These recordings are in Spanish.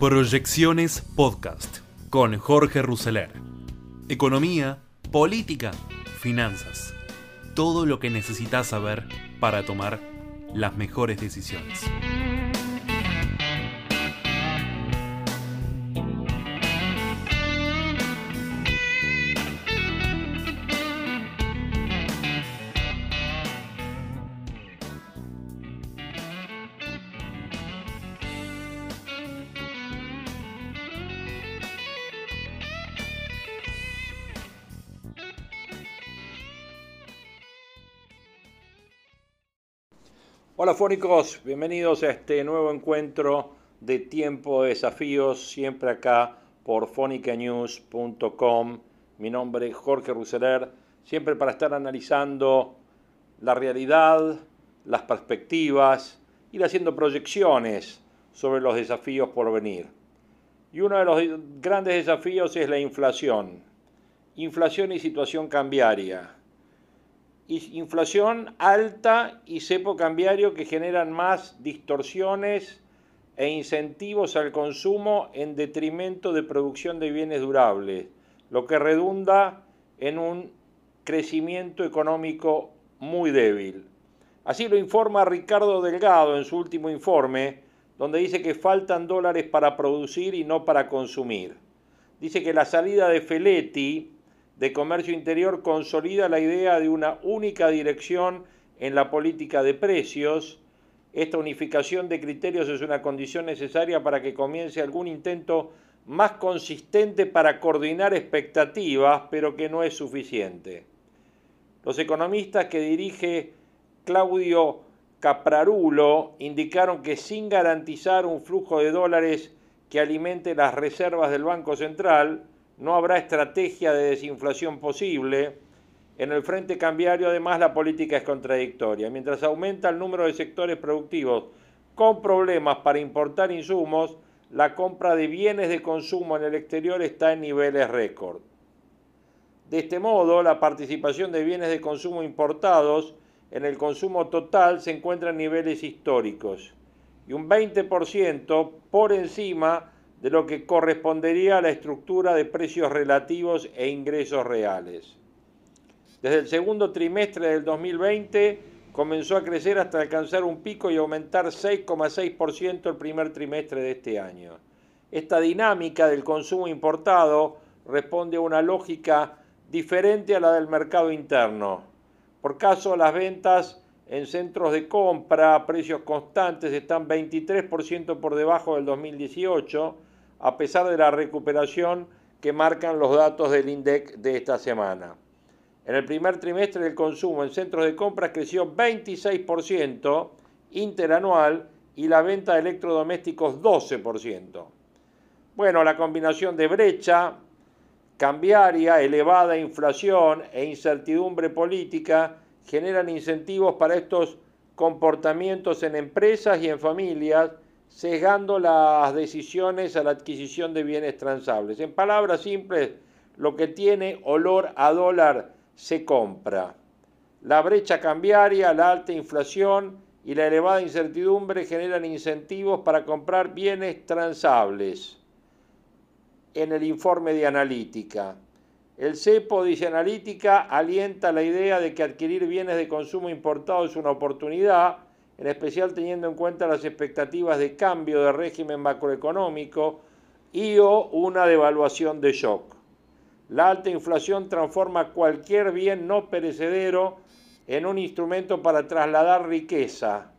Proyecciones Podcast con Jorge Rousseler. Economía, política, finanzas. Todo lo que necesitas saber para tomar las mejores decisiones. Bienvenidos a este nuevo encuentro de Tiempo de Desafíos, siempre acá por fonicanews.com. Mi nombre es Jorge Ruseler, siempre para estar analizando la realidad, las perspectivas, ir haciendo proyecciones sobre los desafíos por venir. Y uno de los grandes desafíos es la inflación. Inflación y situación cambiaria inflación alta y cepo cambiario que generan más distorsiones e incentivos al consumo en detrimento de producción de bienes durables, lo que redunda en un crecimiento económico muy débil. Así lo informa Ricardo Delgado en su último informe, donde dice que faltan dólares para producir y no para consumir. Dice que la salida de Feletti, de Comercio Interior consolida la idea de una única dirección en la política de precios. Esta unificación de criterios es una condición necesaria para que comience algún intento más consistente para coordinar expectativas, pero que no es suficiente. Los economistas que dirige Claudio Caprarulo indicaron que sin garantizar un flujo de dólares que alimente las reservas del Banco Central, no habrá estrategia de desinflación posible. En el frente cambiario, además, la política es contradictoria. Mientras aumenta el número de sectores productivos con problemas para importar insumos, la compra de bienes de consumo en el exterior está en niveles récord. De este modo, la participación de bienes de consumo importados en el consumo total se encuentra en niveles históricos y un 20% por encima de lo que correspondería a la estructura de precios relativos e ingresos reales. Desde el segundo trimestre del 2020 comenzó a crecer hasta alcanzar un pico y aumentar 6,6% el primer trimestre de este año. Esta dinámica del consumo importado responde a una lógica diferente a la del mercado interno. Por caso, las ventas en centros de compra a precios constantes están 23% por debajo del 2018, a pesar de la recuperación que marcan los datos del INDEC de esta semana. En el primer trimestre el consumo en centros de compras creció 26% interanual y la venta de electrodomésticos 12%. Bueno, la combinación de brecha cambiaria, elevada inflación e incertidumbre política generan incentivos para estos comportamientos en empresas y en familias sesgando las decisiones a la adquisición de bienes transables. En palabras simples, lo que tiene olor a dólar se compra. La brecha cambiaria, la alta inflación y la elevada incertidumbre generan incentivos para comprar bienes transables. En el informe de analítica. El CEPO, dice analítica, alienta la idea de que adquirir bienes de consumo importados es una oportunidad en especial teniendo en cuenta las expectativas de cambio de régimen macroeconómico y o una devaluación de shock. La alta inflación transforma cualquier bien no perecedero en un instrumento para trasladar riqueza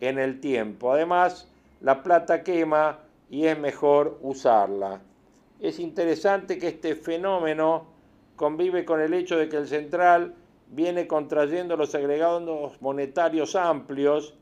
en el tiempo. Además, la plata quema y es mejor usarla. Es interesante que este fenómeno convive con el hecho de que el central viene contrayendo los agregados monetarios amplios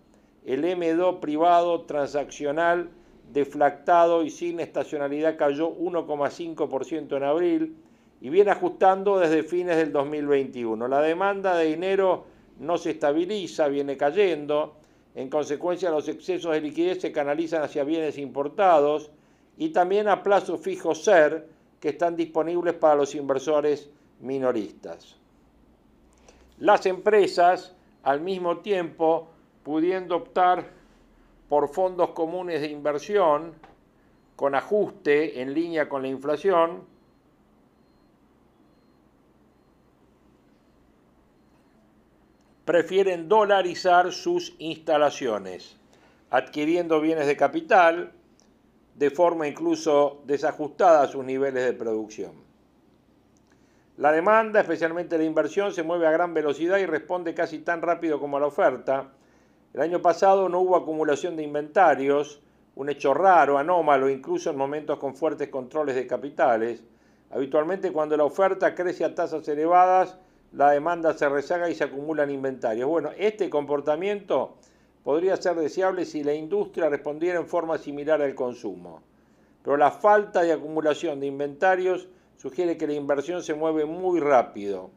el M2 privado transaccional deflactado y sin estacionalidad cayó 1,5% en abril y viene ajustando desde fines del 2021. La demanda de dinero no se estabiliza, viene cayendo. En consecuencia, los excesos de liquidez se canalizan hacia bienes importados y también a plazo fijo SER que están disponibles para los inversores minoristas. Las empresas, al mismo tiempo, pudiendo optar por fondos comunes de inversión, con ajuste en línea con la inflación, prefieren dolarizar sus instalaciones, adquiriendo bienes de capital de forma incluso desajustada a sus niveles de producción. La demanda, especialmente la inversión, se mueve a gran velocidad y responde casi tan rápido como la oferta. El año pasado no hubo acumulación de inventarios, un hecho raro, anómalo, incluso en momentos con fuertes controles de capitales. Habitualmente cuando la oferta crece a tasas elevadas, la demanda se rezaga y se acumulan inventarios. Bueno, este comportamiento podría ser deseable si la industria respondiera en forma similar al consumo. Pero la falta de acumulación de inventarios sugiere que la inversión se mueve muy rápido.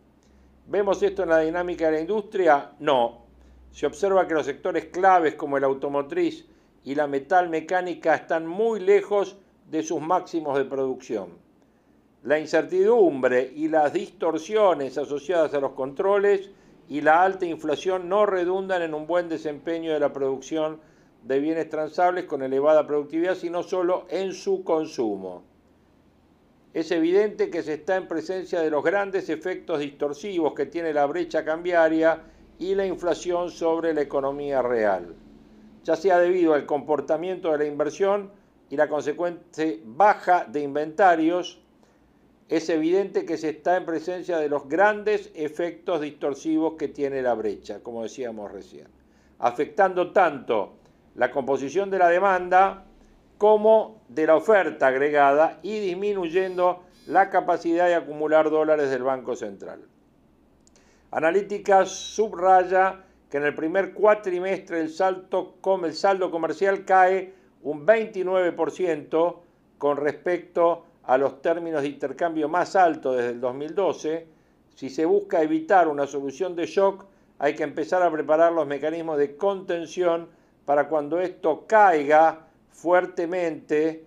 ¿Vemos esto en la dinámica de la industria? No. Se observa que los sectores claves como el automotriz y la metal mecánica están muy lejos de sus máximos de producción. La incertidumbre y las distorsiones asociadas a los controles y la alta inflación no redundan en un buen desempeño de la producción de bienes transables con elevada productividad, sino solo en su consumo. Es evidente que se está en presencia de los grandes efectos distorsivos que tiene la brecha cambiaria y la inflación sobre la economía real, ya sea debido al comportamiento de la inversión y la consecuente baja de inventarios, es evidente que se está en presencia de los grandes efectos distorsivos que tiene la brecha, como decíamos recién, afectando tanto la composición de la demanda como de la oferta agregada y disminuyendo la capacidad de acumular dólares del Banco Central. Analítica subraya que en el primer cuatrimestre el, el saldo comercial cae un 29% con respecto a los términos de intercambio más altos desde el 2012, si se busca evitar una solución de shock, hay que empezar a preparar los mecanismos de contención para cuando esto caiga fuertemente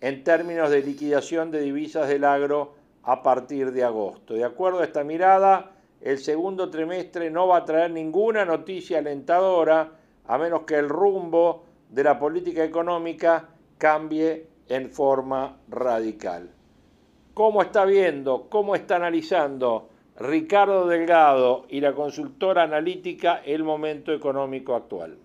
en términos de liquidación de divisas del agro a partir de agosto. De acuerdo a esta mirada, el segundo trimestre no va a traer ninguna noticia alentadora a menos que el rumbo de la política económica cambie en forma radical. ¿Cómo está viendo, cómo está analizando Ricardo Delgado y la consultora analítica el momento económico actual?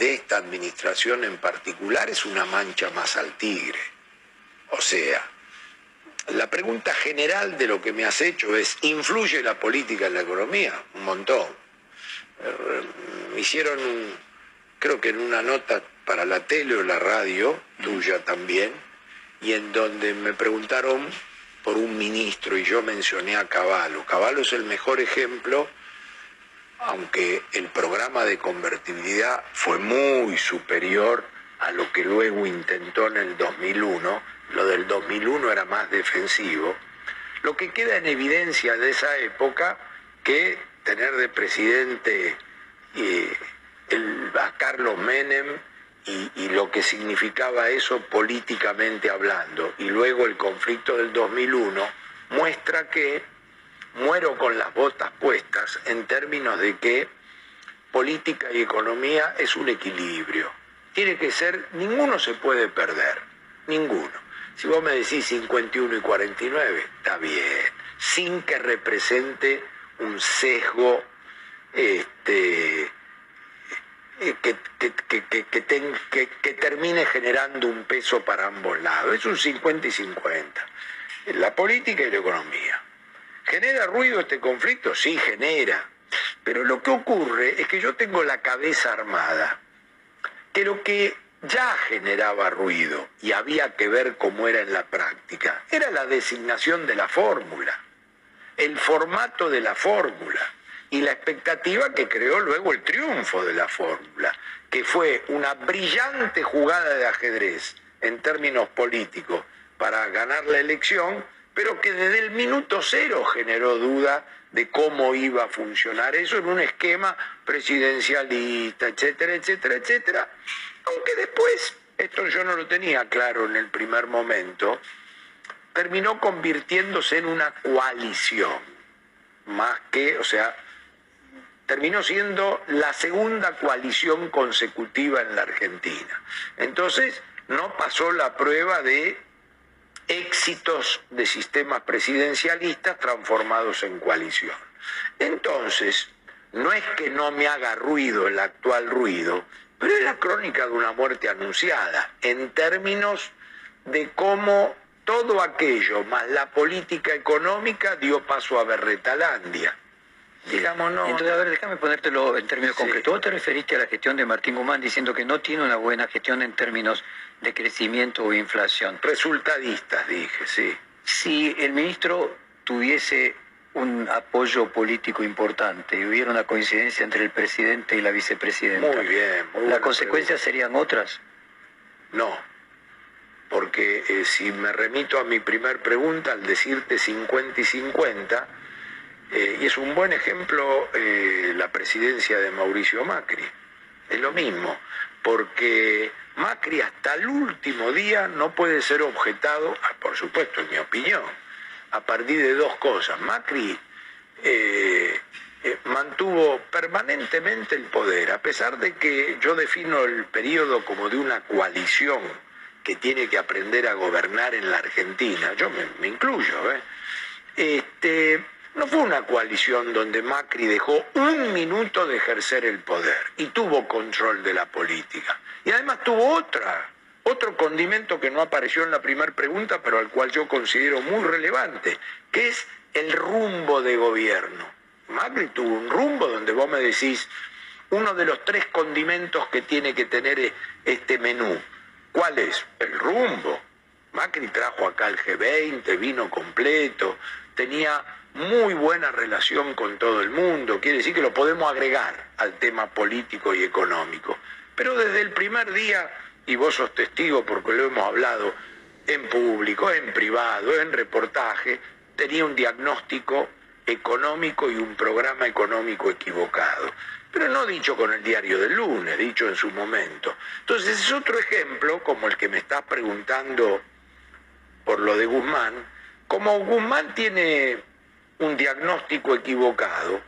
De esta administración en particular es una mancha más al tigre. O sea, la pregunta general de lo que me has hecho es, ¿influye la política en la economía? Un montón. Eh, me hicieron, creo que en una nota para la tele o la radio, tuya también, y en donde me preguntaron por un ministro y yo mencioné a Caballo. Caballo es el mejor ejemplo, aunque el programa de convertibilidad fue muy superior a lo que luego intentó en el 2001, lo del 2001 era más defensivo, lo que queda en evidencia de esa época que tener de presidente eh, a Carlos Menem y, lo que significaba eso políticamente hablando, y luego el conflicto del 2001, muestra que muero con las botas puestas en términos de que política y economía es un equilibrio. Tiene que ser, ninguno se puede perder, ninguno. Si vos me decís 51 y 49, está bien, sin que represente un sesgo este, que, que, termine generando un peso para ambos lados. Es un 50 y 50. La política y la economía. ¿Genera ruido este conflicto? Sí, genera. Pero lo que ocurre es que yo tengo la cabeza armada, que lo que ya generaba ruido y había que ver cómo era en la práctica, era la designación de la fórmula, el formato de la fórmula y la expectativa que creó luego el triunfo de la fórmula, que fue una brillante jugada de ajedrez en términos políticos para ganar la elección, pero que desde el minuto cero generó duda de cómo iba a funcionar eso en un esquema presidencialista, etcétera, etcétera, etcétera. Aunque después, esto yo no lo tenía claro en el primer momento, terminó convirtiéndose en una coalición, más que, o sea, terminó siendo la segunda coalición consecutiva en la Argentina. Entonces, no pasó la prueba de éxitos de sistemas presidencialistas transformados en coalición. Entonces, no es que no me haga ruido el actual ruido, pero es la crónica de una muerte anunciada, en términos de cómo todo aquello, más la política económica, dio paso a Berretalandia digamos, no. Entonces, a ver, déjame ponértelo en términos concretos. Vos te referiste a la gestión de Martín Guzmán diciendo que no tiene una buena gestión en términos de crecimiento o inflación. Resultadistas, dije, sí. Si el ministro tuviese un apoyo político importante y hubiera una coincidencia entre el presidente y la vicepresidenta. Muy bien. ¿Las consecuencias serían otras? No, porque eh, si me remito a mi primer pregunta, al decirte 50 y 50, eh, y es un buen ejemplo eh, la presidencia de Mauricio Macri. Es lo mismo, porque Macri hasta el último día no puede ser objetado, ah, por supuesto, en mi opinión, a partir de dos cosas. Macri eh, mantuvo permanentemente el poder, a pesar de que yo defino el periodo como de una coalición que tiene que aprender a gobernar en la Argentina, yo me, me incluyo, ¿eh? este, no fue una coalición donde Macri dejó un minuto de ejercer el poder y tuvo control de la política. Y además tuvo otra, otro condimento que no apareció en la primera pregunta, pero al cual yo considero muy relevante, que es el rumbo de gobierno. Macri tuvo un rumbo donde vos me decís, uno de los tres condimentos que tiene que tener este menú. ¿Cuál es? El rumbo. Macri trajo acá el G20, vino completo, tenía muy buena relación con todo el mundo, quiere decir que lo podemos agregar al tema político y económico. Pero desde el primer día, y vos sos testigo porque lo hemos hablado en público, en privado, en reportaje, tenía un diagnóstico económico y un programa económico equivocado. Pero no dicho con el diario del lunes, dicho en su momento. Entonces es otro ejemplo, como el que me estás preguntando por lo de Guzmán, como Guzmán tiene un diagnóstico equivocado,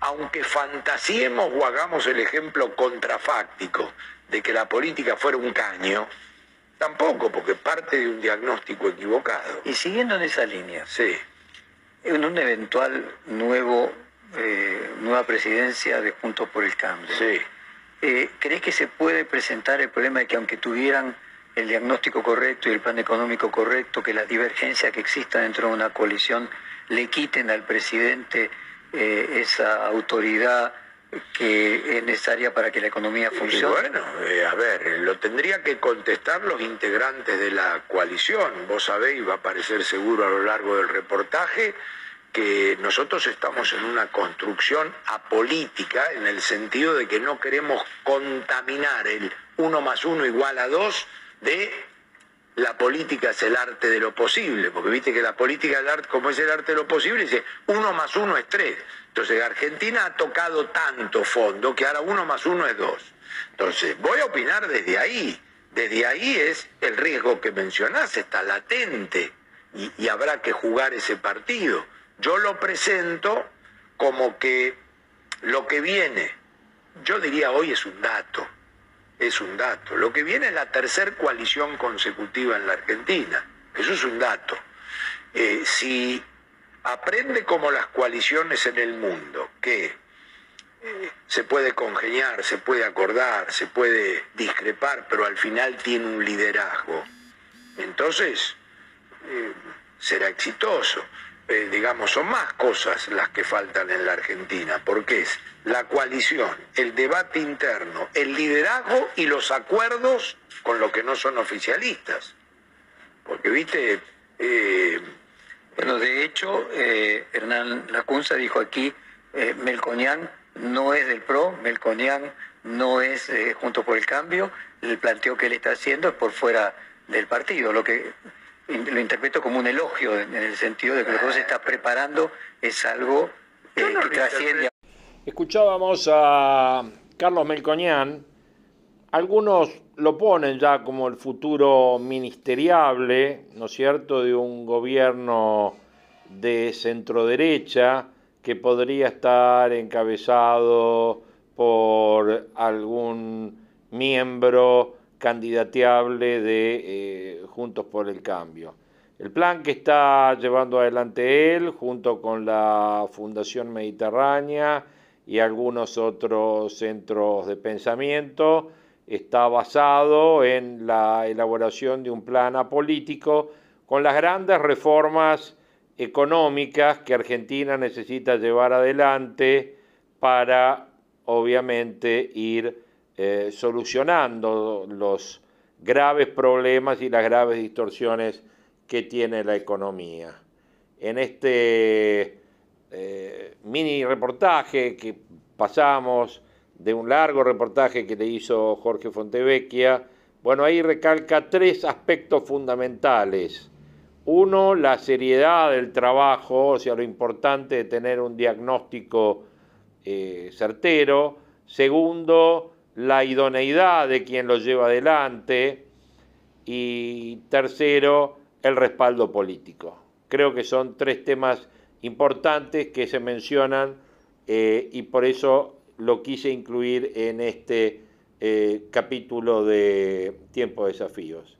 aunque fantasiemos o hagamos el ejemplo contrafáctico de que la política fuera un caño, tampoco, porque parte de un diagnóstico equivocado. Y siguiendo en esa línea, sí. en un eventual nuevo, eh, nueva presidencia de Juntos por el Cambio, sí. eh, ¿crees que se puede presentar el problema de que aunque tuvieran el diagnóstico correcto y el plan económico correcto, que las divergencias que existan dentro de una coalición le quiten al presidente eh, esa autoridad que es necesaria para que la economía funcione? bueno, eh, a ver, lo tendría que contestar los integrantes de la coalición. Vos sabéis, va a aparecer seguro a lo largo del reportaje, que nosotros estamos en una construcción apolítica en el sentido de que no queremos contaminar el 1 más 1 igual a 2 de la política es el arte de lo posible, porque viste que la política del arte, como es el arte de lo posible, dice 1 más 1 es 3. Entonces Argentina ha tocado tanto fondo que ahora 1 más 1 es 2. Entonces voy a opinar desde ahí. Desde ahí es el riesgo que mencionás, está latente y habrá que jugar ese partido. Yo lo presento como que lo que viene, yo diría hoy es un dato, es un dato. Lo que viene es la tercera coalición consecutiva en la Argentina, eso es un dato. Eh, si aprende como las coaliciones en el mundo, que eh, se puede congeniar, se puede acordar, se puede discrepar, pero al final tiene un liderazgo, entonces eh, será exitoso. Eh, digamos, son más cosas las que faltan en la Argentina, porque es la coalición, el debate interno, el liderazgo y los acuerdos con los que no son oficialistas. Porque, viste... Eh, bueno, de hecho, eh, Hernán Lacunza dijo aquí, Melconian no es del PRO, Melconian no es junto por el cambio, el planteo que él está haciendo es por fuera del partido, lo que lo interpreto como un elogio en el sentido de que lo que se está preparando es algo eh, que trasciende. Escuchábamos a Carlos Melcoñán, algunos lo ponen ya como el futuro ministeriable, ¿no es cierto?, de un gobierno de centro derecha que podría estar encabezado por algún miembro candidateable de eh, Juntos por el Cambio. El plan que está llevando adelante él, junto con la Fundación Mediterránea y algunos otros centros de pensamiento, está basado en la elaboración de un plan apolítico con las grandes reformas económicas que Argentina necesita llevar adelante para, obviamente, ir eh, solucionando los graves problemas y las graves distorsiones que tiene la economía. En este eh, mini reportaje que pasamos de un largo reportaje que le hizo Jorge Fontevecchia, bueno, ahí recalca tres aspectos fundamentales. Uno, la seriedad del trabajo, o sea, lo importante de tener un diagnóstico eh, certero. Segundo, la idoneidad de quien lo lleva adelante y tercero, el respaldo político. Creo que son tres temas importantes que se mencionan eh, y por eso lo quise incluir en este eh, capítulo de Tiempo de Desafíos.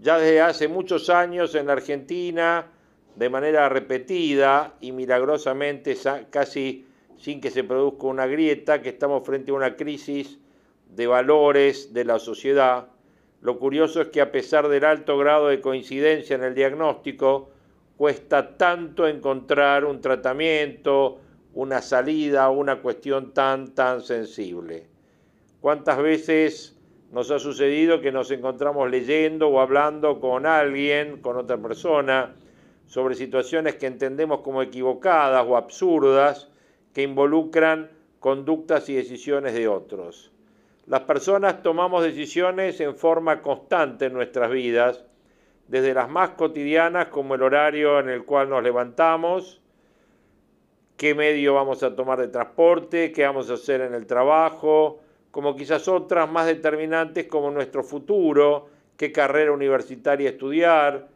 Ya desde hace muchos años en Argentina, de manera repetida y milagrosamente, casi sin que se produzca una grieta, que estamos frente a una crisis de valores de la sociedad, lo curioso es que a pesar del alto grado de coincidencia en el diagnóstico, cuesta tanto encontrar un tratamiento, una salida, una cuestión tan, tan sensible. ¿Cuántas veces nos ha sucedido que nos encontramos leyendo o hablando con alguien, con otra persona, sobre situaciones que entendemos como equivocadas o absurdas, que involucran conductas y decisiones de otros? Las personas tomamos decisiones en forma constante en nuestras vidas, desde las más cotidianas como el horario en el cual nos levantamos, qué medio vamos a tomar de transporte, qué vamos a hacer en el trabajo, como quizás otras más determinantes como nuestro futuro, qué carrera universitaria estudiar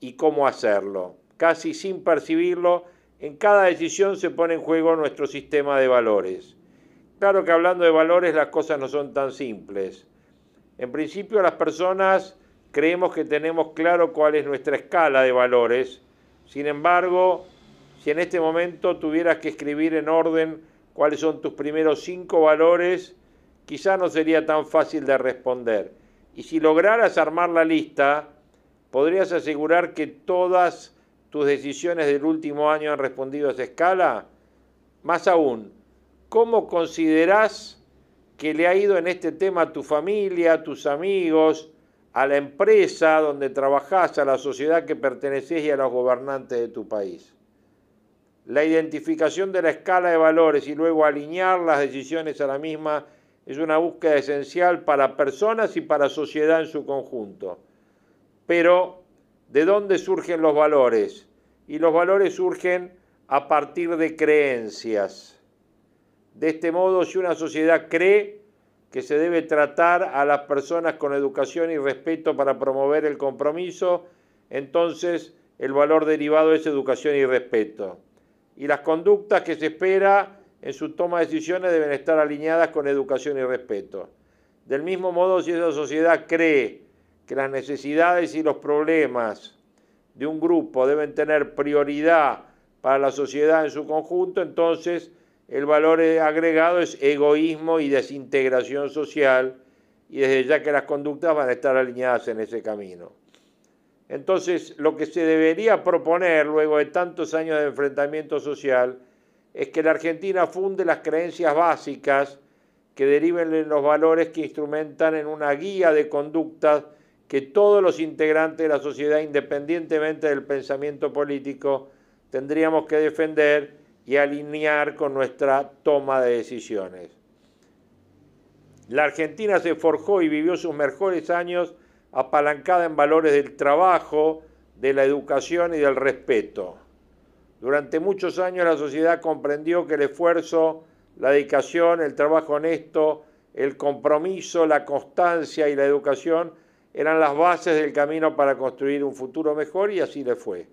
y cómo hacerlo. Casi sin percibirlo, en cada decisión se pone en juego nuestro sistema de valores. Claro que hablando de valores las cosas no son tan simples. En principio las personas creemos que tenemos claro cuál es nuestra escala de valores. Sin embargo, si en este momento tuvieras que escribir en orden cuáles son tus primeros cinco valores, quizá no sería tan fácil de responder. Y si lograras armar la lista, podrías asegurar que todas tus decisiones del último año han respondido a esa escala. Más aún, ¿cómo considerás que le ha ido en este tema a tu familia, a tus amigos, a la empresa donde trabajás, a la sociedad que perteneces y a los gobernantes de tu país? La identificación de la escala de valores y luego alinear las decisiones a la misma es una búsqueda esencial para personas y para sociedad en su conjunto. Pero, ¿de dónde surgen los valores? Y los valores surgen a partir de creencias. De este modo, si una sociedad cree que se debe tratar a las personas con educación y respeto para promover el compromiso, entonces el valor derivado es educación y respeto. Y las conductas que se espera en su toma de decisiones deben estar alineadas con educación y respeto. Del mismo modo, si esa sociedad cree que las necesidades y los problemas de un grupo deben tener prioridad para la sociedad en su conjunto, entonces el valor agregado es egoísmo y desintegración social, y desde ya que las conductas van a estar alineadas en ese camino. Entonces, lo que se debería proponer luego de tantos años de enfrentamiento social es que la Argentina funde las creencias básicas que deriven de los valores que instrumentan en una guía de conductas que todos los integrantes de la sociedad, independientemente del pensamiento político, tendríamos que defender y alinear con nuestra toma de decisiones. La Argentina se forjó y vivió sus mejores años apalancada en valores del trabajo, de la educación y del respeto. Durante muchos años la sociedad comprendió que el esfuerzo, la dedicación, el trabajo honesto, el compromiso, la constancia y la educación eran las bases del camino para construir un futuro mejor y así le fue.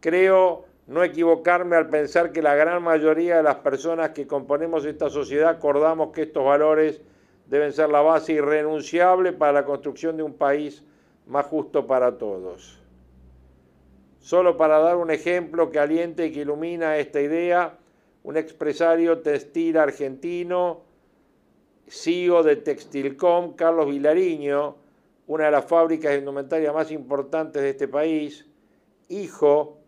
Creo no equivocarme al pensar que la gran mayoría de las personas que componemos esta sociedad acordamos que estos valores deben ser la base irrenunciable para la construcción de un país más justo para todos. Solo para dar un ejemplo que aliente y que ilumina esta idea, un expresario textil argentino, CEO de Textilcom, Carlos Vilariño, una de las fábricas de indumentaria más importantes de este país, hijo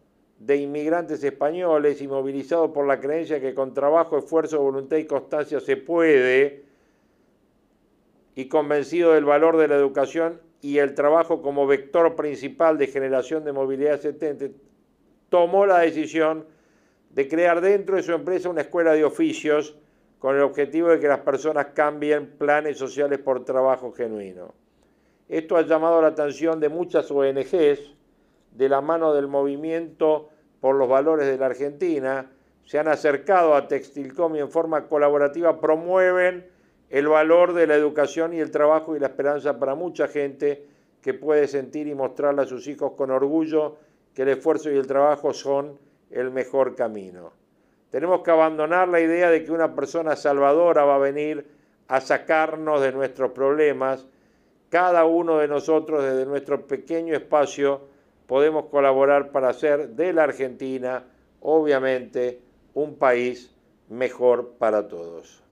de inmigrantes españoles y movilizado por la creencia que con trabajo, esfuerzo, voluntad y constancia se puede, y convencido del valor de la educación y el trabajo como vector principal de generación de movilidad ascendente, tomó la decisión de crear dentro de su empresa una escuela de oficios con el objetivo de que las personas cambien planes sociales por trabajo genuino. Esto ha llamado la atención de muchas ONGs de la mano del movimiento por los valores de la Argentina, se han acercado a Textilcom y en forma colaborativa promueven el valor de la educación y el trabajo y la esperanza para mucha gente que puede sentir y mostrarle a sus hijos con orgullo que el esfuerzo y el trabajo son el mejor camino. Tenemos que abandonar la idea de que una persona salvadora va a venir a sacarnos de nuestros problemas. Cada uno de nosotros desde nuestro pequeño espacio podemos colaborar para hacer de la Argentina, obviamente, un país mejor para todos.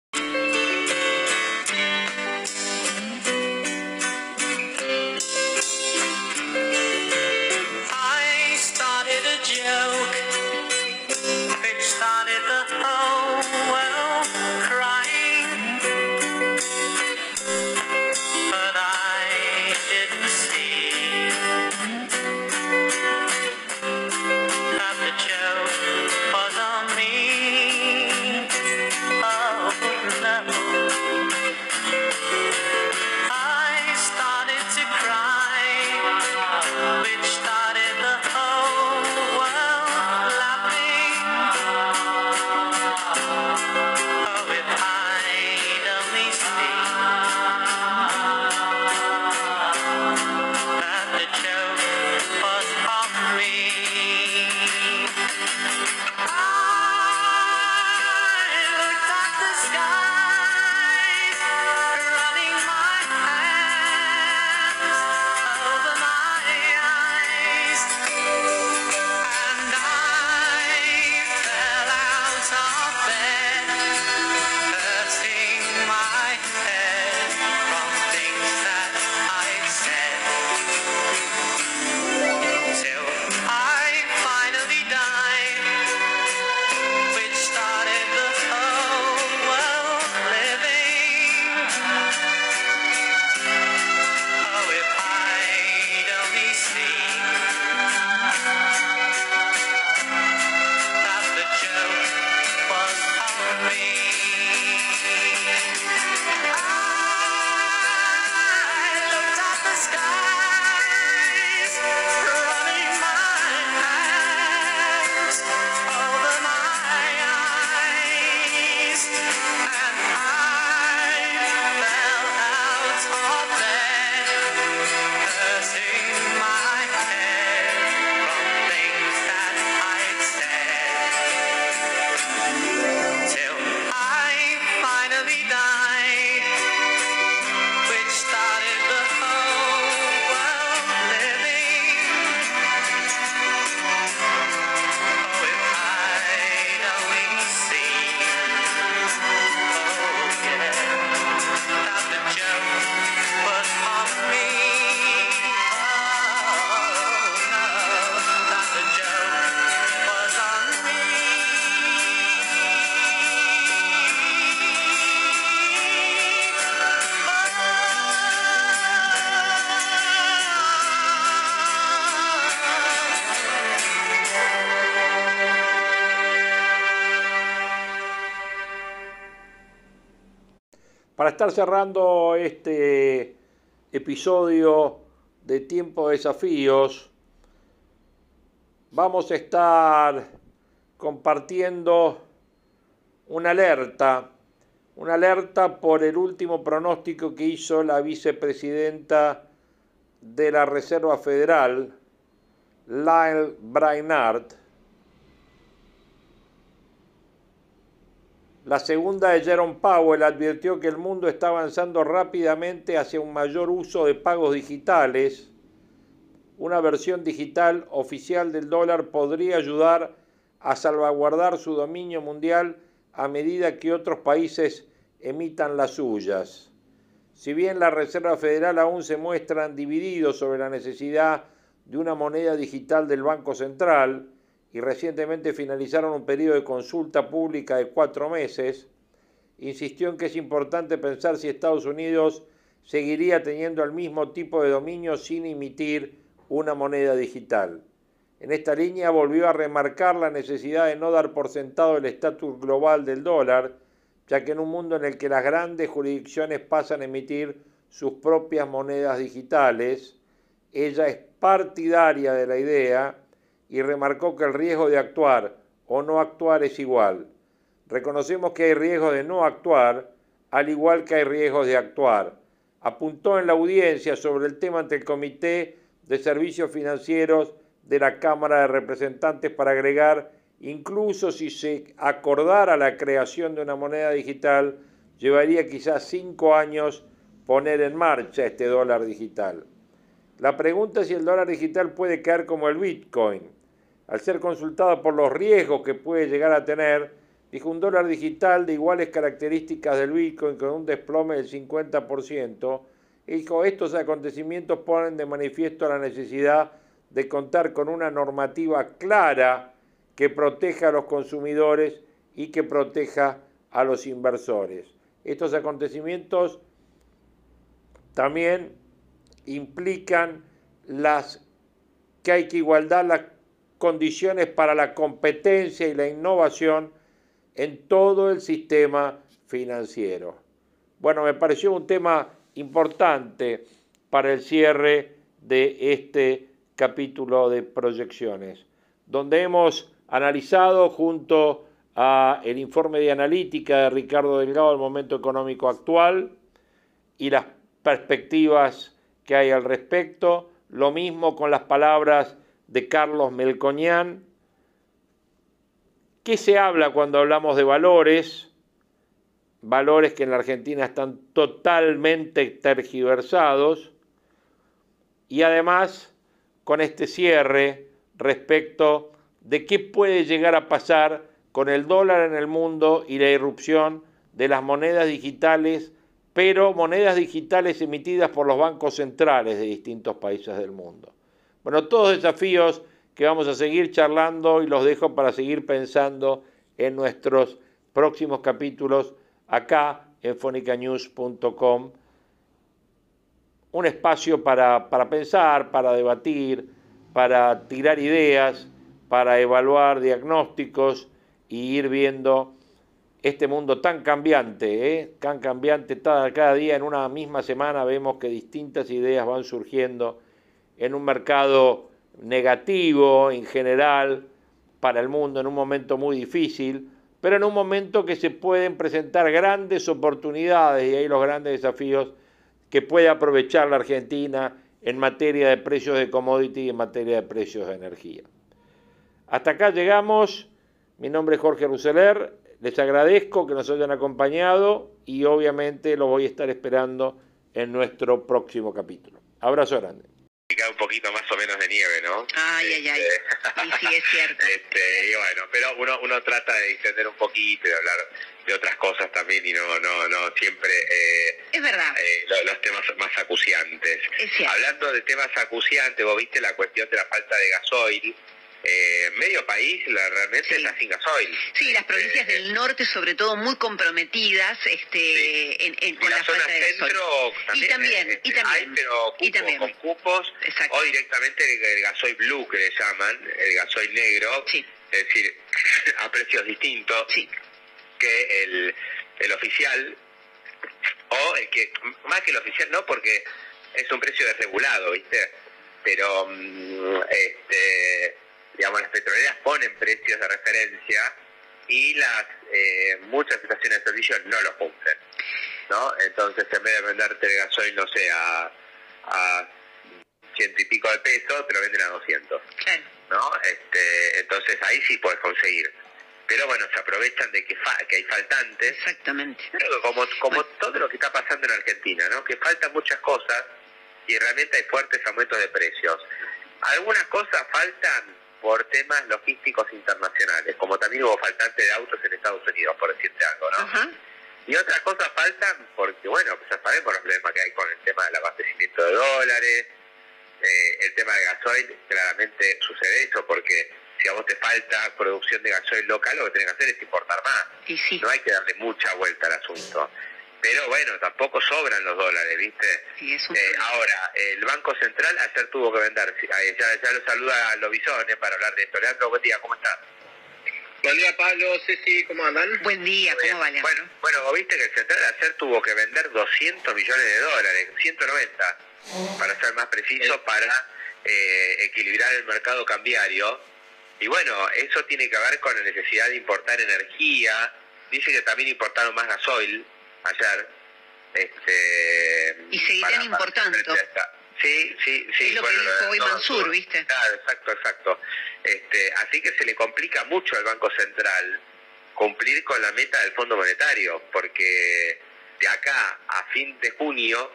Estar cerrando este episodio de Tiempo de Desafíos, vamos a estar compartiendo una alerta, una alerta por el último pronóstico que hizo la vicepresidenta de la Reserva Federal, Lyle Brainard, La segunda de Jerome Powell advirtió que el mundo está avanzando rápidamente hacia un mayor uso de pagos digitales. Una versión digital oficial del dólar podría ayudar a salvaguardar su dominio mundial a medida que otros países emitan las suyas. Si bien la Reserva Federal aún se muestran divididos sobre la necesidad de una moneda digital del Banco Central, y recientemente finalizaron un periodo de consulta pública de cuatro meses, insistió en que es importante pensar si Estados Unidos seguiría teniendo el mismo tipo de dominio sin emitir una moneda digital. En esta línea volvió a remarcar la necesidad de no dar por sentado el estatus global del dólar, ya que en un mundo en el que las grandes jurisdicciones pasan a emitir sus propias monedas digitales, ella es partidaria de la idea y remarcó que el riesgo de actuar o no actuar es igual. Reconocemos que hay riesgo de no actuar, al igual que hay riesgos de actuar. Apuntó en la audiencia sobre el tema ante el Comité de Servicios Financieros de la Cámara de Representantes para agregar, incluso si se acordara la creación de una moneda digital, llevaría quizás cinco años poner en marcha este dólar digital. La pregunta es si el dólar digital puede caer como el Bitcoin al ser consultado por los riesgos que puede llegar a tener, dijo un dólar digital de iguales características del Bitcoin con un desplome del 50%, y dijo estos acontecimientos ponen de manifiesto la necesidad de contar con una normativa clara que proteja a los consumidores y que proteja a los inversores. Estos acontecimientos también implican las que hay que igualar las condiciones para la competencia y la innovación en todo el sistema financiero. Bueno, me pareció un tema importante para el cierre de este capítulo de proyecciones, donde hemos analizado junto a el informe de analítica de Ricardo Delgado el momento económico actual y las perspectivas que hay al respecto, lo mismo con las palabras de Carlos Melcoñán. ¿Qué se habla cuando hablamos de valores? Valores que en la Argentina están totalmente tergiversados. Y además, con este cierre respecto de qué puede llegar a pasar con el dólar en el mundo y la irrupción de las monedas digitales, pero monedas digitales emitidas por los bancos centrales de distintos países del mundo. Bueno, todos desafíos que vamos a seguir charlando y los dejo para seguir pensando en nuestros próximos capítulos acá en fonicanews.com. Un espacio para, para pensar, para debatir, para tirar ideas, para evaluar diagnósticos y ir viendo este mundo tan cambiante, ¿eh? tan cambiante, cada día en una misma semana vemos que distintas ideas van surgiendo en un mercado negativo en general para el mundo, en un momento muy difícil, pero en un momento que se pueden presentar grandes oportunidades y ahí los grandes desafíos que puede aprovechar la Argentina en materia de precios de commodity y en materia de precios de energía. Hasta acá llegamos. Mi nombre es Jorge Ruseler. Les agradezco que nos hayan acompañado y obviamente lo voy a estar esperando en nuestro próximo capítulo. Abrazo grande un poquito más o menos de nieve, ¿no? Ay, ay, ay. Este, y sí, es cierto. Este, y bueno, pero uno, uno trata de entender un poquito y de hablar de otras cosas también y no, no, no siempre... Eh, es verdad. Eh, los, temas más acuciantes. Hablando de temas acuciantes, vos viste la cuestión de la falta de gasoil eh, medio país la, realmente está sin gasoil. Sí, las provincias eh, del norte sobre todo muy comprometidas este, en, con la, falta de centro, También, y también, eh, y también. Hay, pero y también. con cupos o directamente el, gasoil blue que le llaman, el gasoil negro, sí. es decir, a precios distintos sí. que el, el oficial O el que, más que el oficial, no, porque es un precio desregulado, ¿viste? Pero, mm, este, digamos, las petroleras ponen precios de referencia y las eh, muchas estaciones de servicio no los cumplen, ¿no? Entonces, en vez de venderte el gasoil, no sé, a, a ciento y pico de pesos, te lo venden a 200, ¿no? Este, entonces, ahí sí puedes conseguir pero bueno, se aprovechan de que, que hay faltantes. Exactamente. Pero como, como todo lo que está pasando en Argentina, ¿no? Que faltan muchas cosas y realmente hay fuertes aumentos de precios. Algunas cosas faltan por temas logísticos internacionales, como también hubo faltantes de autos en Estados Unidos, por decirte algo, ¿no? Y otras cosas faltan porque, bueno, pues ya sabemos los problemas que hay con el tema del abastecimiento de dólares, eh, el tema de gasoil, claramente sucede eso porque si a vos te falta producción de gasoil local, lo que tenés que hacer es importar más. No hay que darle mucha vuelta al asunto. Pero bueno, tampoco sobran los dólares, ¿viste? Eh, ahora, el Banco Central ayer tuvo que vender, ya, ya lo saluda a Lobizone para hablar de esto. Leandro, buen día, ¿cómo estás? Buen día, Pablo, Ceci, ¿cómo andan? Buen día, ¿cómo va, Bueno, bueno, vos viste que el Central ayer tuvo que vender 200 millones de dólares, 190, para ser más preciso, para eh, equilibrar el mercado cambiario y bueno, eso tiene que ver con la necesidad de importar energía. Dice que también importaron más gasoil ayer. Este, y seguirán importando. Sí, sí, sí. Es lo que dijo hoy Mansur, ¿viste? Claro, exacto, exacto. Este, así que se le complica mucho al Banco Central cumplir con la meta del Fondo Monetario, porque de acá a fin de junio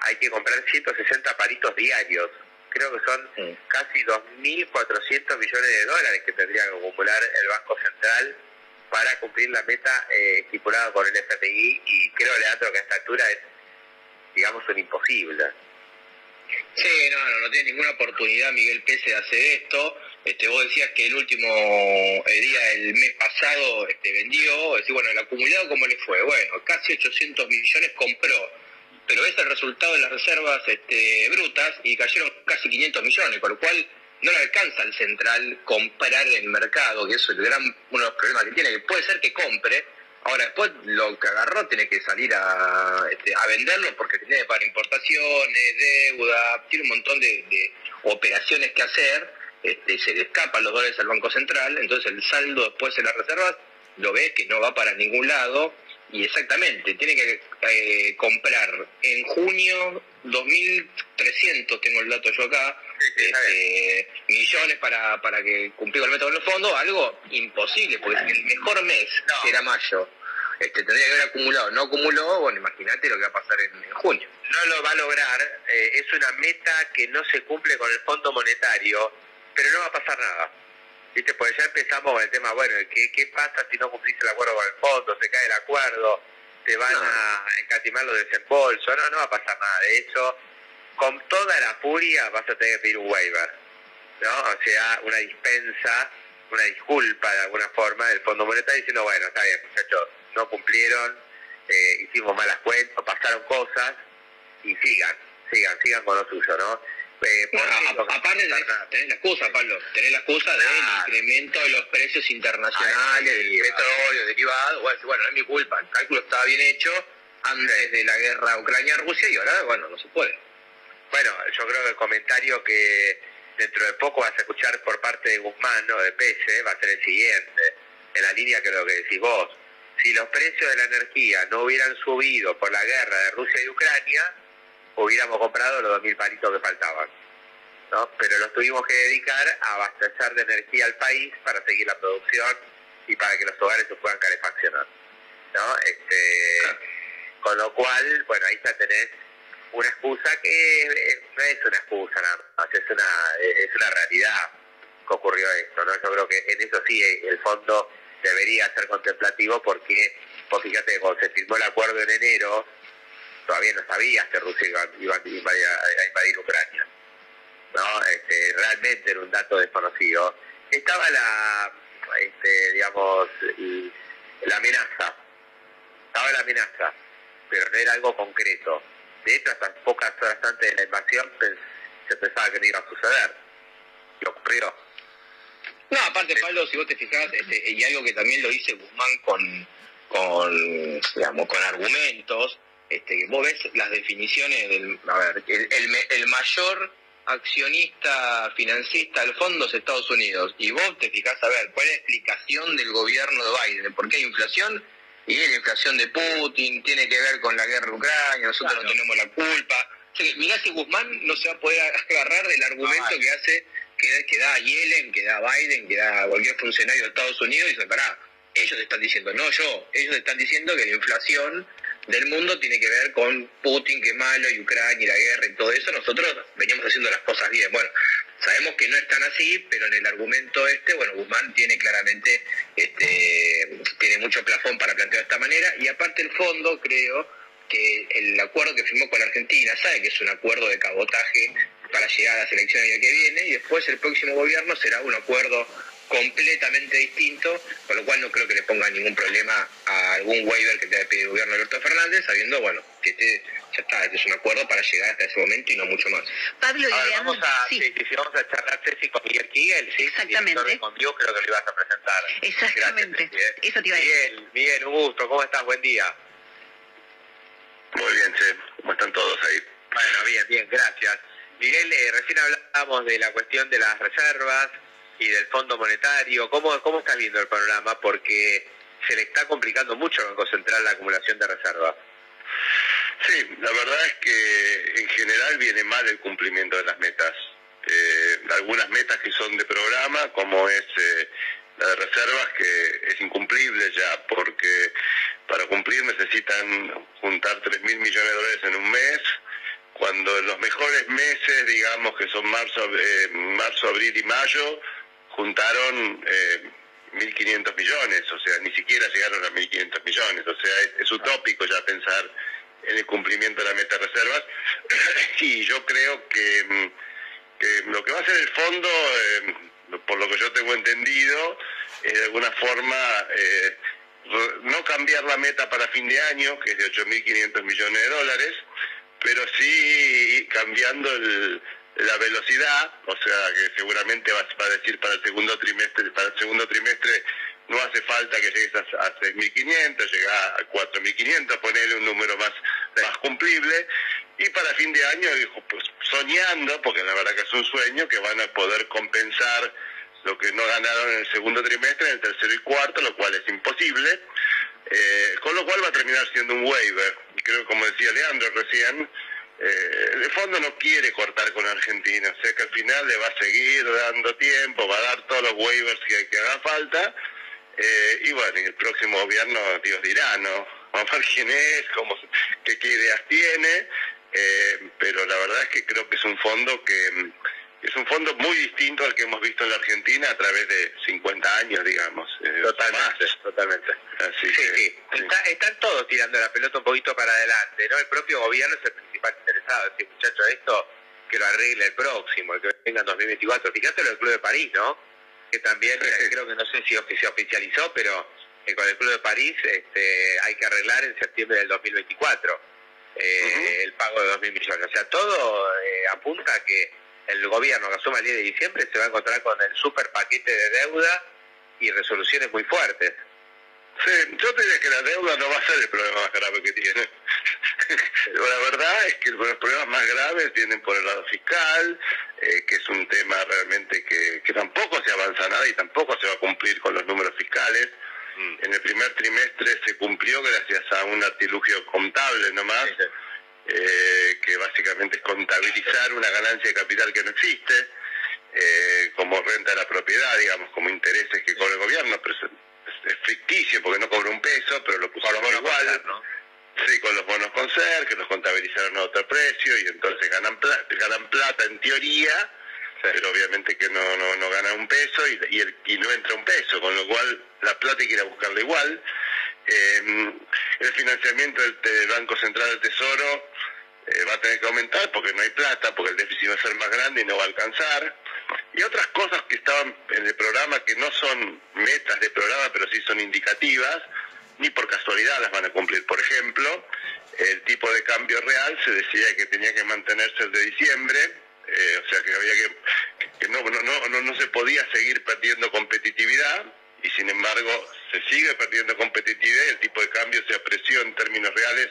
hay que comprar 160 paritos diarios creo que son casi 2.400 millones de dólares que tendría que acumular el Banco Central para cumplir la meta eh, estipulada por el FMI y creo, Leandro, que a esta altura es, digamos, un imposible. Sí, no, no, no tiene ninguna oportunidad Miguel Pese de hacer esto. Este, vos decías que el último eh, día del mes pasado este, vendió, decir, bueno, el acumulado, ¿cómo le fue? Bueno, casi 800 millones compró pero es el resultado de las reservas este, brutas y cayeron casi 500 millones, con lo cual no le alcanza al central comprar el mercado, que eso es el gran, uno de los problemas que tiene, que puede ser que compre, ahora después lo que agarró tiene que salir a, este, a venderlo porque tiene para importaciones, deuda, tiene un montón de, operaciones que hacer, este, se le escapan los dólares al Banco Central, entonces el saldo después en las reservas lo ves que no va para ningún lado, y exactamente, tiene que eh, comprar en junio 2.300, tengo el dato yo acá, este, millones para, para que cumplir el método de los fondos, algo imposible, porque el mejor mes era mayo. Este, tendría que haber acumulado, no acumuló, bueno, imagínate lo que va a pasar en, junio. No lo va a lograr, eh, es una meta que no se cumple con el Fondo Monetario, pero no va a pasar nada. ¿viste? Pues ya empezamos con el tema, bueno, ¿qué, ¿qué pasa si no cumplís el acuerdo con el fondo? ¿Se cae el acuerdo? ¿Te van a encatimar los desembolsos? No, no va a pasar nada. De hecho, con toda la furia vas a tener que pedir un waiver, ¿no? O sea, una dispensa, una disculpa de alguna forma del Fondo Monetario diciendo, bueno, está bien, muchachos, no cumplieron, eh, hicimos malas cuentas, pasaron cosas y sigan, sigan, sigan con lo suyo, ¿no? Eh, aparte tener la excusa, Pablo, tener la excusa del incremento de los precios internacionales, del petróleo, derivado, bueno, bueno, no es mi culpa, el cálculo estaba bien hecho antes de la guerra Ucrania-Rusia y ahora, bueno, no se puede. Bueno, yo creo que el comentario que dentro de poco vas a escuchar por parte de Guzmán, ¿no? de Pese, va a ser el siguiente, en la línea que lo que decís vos. Si los precios de la energía no hubieran subido por la guerra de Rusia y Ucrania, hubiéramos comprado los 2.000 palitos que faltaban. ¿no? Pero los tuvimos que dedicar a abastecer de energía al país para seguir la producción y para que los hogares se puedan calefaccionar. ¿no? Este, con lo cual, bueno, ahí ya tenés una excusa que no es una excusa nada más, es una, es una realidad que ocurrió esto. ¿no? Yo creo que en eso sí el fondo debería ser contemplativo porque, pues fíjate, cuando se firmó el acuerdo en enero, todavía no sabías que Rusia iba, a, invadir, Ucrania. ¿no? Este, realmente era un dato desconocido. Estaba la, este, digamos, la amenaza. Estaba la amenaza, pero no era algo concreto. De hecho, hasta pocas horas antes de la invasión se pensaba que no iba a suceder. Y ocurrió. No, aparte, Pablo, si vos te fijás, este, y algo que también lo dice Guzmán con, con, digamos, con argumentos, este, vos ves las definiciones del, a ver, el, el, mayor accionista financista del fondo es Estados Unidos. Y vos te fijás a ver cuál es la explicación del gobierno de Biden, por qué hay inflación. Y la inflación de Putin tiene que ver con la guerra de Ucrania, nosotros no tenemos la culpa. mirá si Guzmán no se va a poder agarrar del argumento que hace, que, que, da Yellen, que da Biden, que da cualquier funcionario de Estados Unidos y dice, pará, ellos están diciendo, no yo, ellos están diciendo que la inflación del mundo tiene que ver con Putin, que es malo, y Ucrania, y la guerra, y todo eso. Nosotros veníamos haciendo las cosas bien. Bueno, sabemos que no es tan así, pero en el argumento este, bueno, Guzmán tiene claramente, este, tiene mucho plafón para plantear de esta manera, y aparte el fondo, creo que el acuerdo que firmó con la Argentina, sabe que es un acuerdo de cabotaje para llegar a las elecciones el año que viene, y después el próximo gobierno será un acuerdo completamente distinto, con lo cual no creo que le ponga ningún problema a algún waiver que tenga que pedir el gobierno de Alberto Fernández, sabiendo, bueno, que este, ya está, este es un acuerdo para llegar hasta ese momento y no mucho más. Pablo, vamos a, sí. vamos a charlar Ceci con Miguel Kigel, sí, Exactamente. Con Dios creo que lo ibas a presentar. Exactamente. Eso te iba a decir. Miguel, Miguel, un gusto, ¿cómo estás? Buen día. Muy bien, Che, ¿cómo están todos ahí? Bueno, bien, bien, gracias. Miguel, eh, recién hablábamos de la cuestión de las reservas, y del Fondo Monetario. ¿Cómo, cómo estás viendo el panorama? Porque se le está complicando mucho al Banco Central la acumulación de reservas. Sí, la verdad es que en general viene mal el cumplimiento de las metas. Eh, algunas metas que son de programa, como es eh, la de reservas, que es incumplible ya, porque para cumplir necesitan juntar 3 mil millones de dólares en un mes, cuando en los mejores meses, digamos que son marzo, eh, marzo abril y mayo, juntaron eh, 1.500 millones, o sea, ni siquiera llegaron a 1.500 millones, o sea, es, utópico ya pensar en el cumplimiento de la meta de reservas. y yo creo mm, que, lo que va a hacer el fondo, eh, por lo que yo tengo entendido, es de alguna forma eh, no cambiar la meta para fin de año, que es de 8.500 millones de dólares, pero sí cambiando el la velocidad, o sea que seguramente va a decir para el segundo trimestre, para el segundo trimestre no hace falta que llegues a, a 6.500, llega a 4.500, ponerle un número más, más cumplible. Y para fin de año, pues, soñando, porque la verdad que es un sueño, que van a poder compensar lo que no ganaron en el segundo trimestre, en el tercero y cuarto, lo cual es imposible. Eh, con lo cual va a terminar siendo un waiver. Creo, como decía Leandro recién, eh, el fondo no quiere cortar con Argentina, o sea que al final le va a seguir dando tiempo, va a dar todos los waivers que, haga falta, eh, y bueno, el próximo gobierno, Dios dirá, ¿no? Vamos a ver quién es, cómo, qué, qué ideas tiene, eh, pero la verdad es que creo que es un fondo que es un fondo muy distinto al que hemos visto en la Argentina a través de 50 años, digamos. Eh, totalmente, totalmente. sí, sí. están todos tirando la pelota un poquito para adelante, ¿no? El propio gobierno es el principal interesado. Decir, muchachos, esto que lo arregle el próximo, el que venga en 2024. Fíjate lo del Club de París, ¿no? Que también, eh, creo que no sé si se oficializó, pero eh, con el Club de París este, hay que arreglar en septiembre del 2024 el pago de 2.000 millones. O sea, todo apunta a que el gobierno que asuma el 10 de diciembre se va a encontrar con el super paquete de deuda y resoluciones muy fuertes. Sí, yo te diría que la deuda no va a ser el problema más grave que tiene. la verdad es que los problemas más graves tienen por el lado fiscal, eh, que es un tema realmente que, que, tampoco se avanza nada y tampoco se va a cumplir con los números fiscales. Mm. En el primer trimestre se cumplió gracias a un artilugio contable nomás. Eh, que básicamente es contabilizar una ganancia de capital que no existe, eh, como renta de la propiedad, digamos, como intereses que cobra el gobierno, pero es, ficticio porque no cobra un peso, pero lo pusieron igual. Sí, con los bonos con ser, que los contabilizaron a otro precio y entonces ganan plata, ganan plata en teoría, pero obviamente que no, no, no ganan un peso y, y, el, y no entra un peso, con lo cual la plata hay que ir a buscarla igual. Eh, el financiamiento del, Banco Central del Tesoro eh, va a tener que aumentar porque no hay plata, porque el déficit va a ser más grande y no va a alcanzar. Y otras cosas que estaban en el programa que no son metas de programa, pero sí son indicativas, ni por casualidad las van a cumplir. Por ejemplo, el tipo de cambio real se decía que tenía que mantenerse el de diciembre, eh, o sea que había que, que no, no, no, no se podía seguir perdiendo competitividad y sin embargo se sigue perdiendo competitividad y el tipo de cambio se apreció en términos reales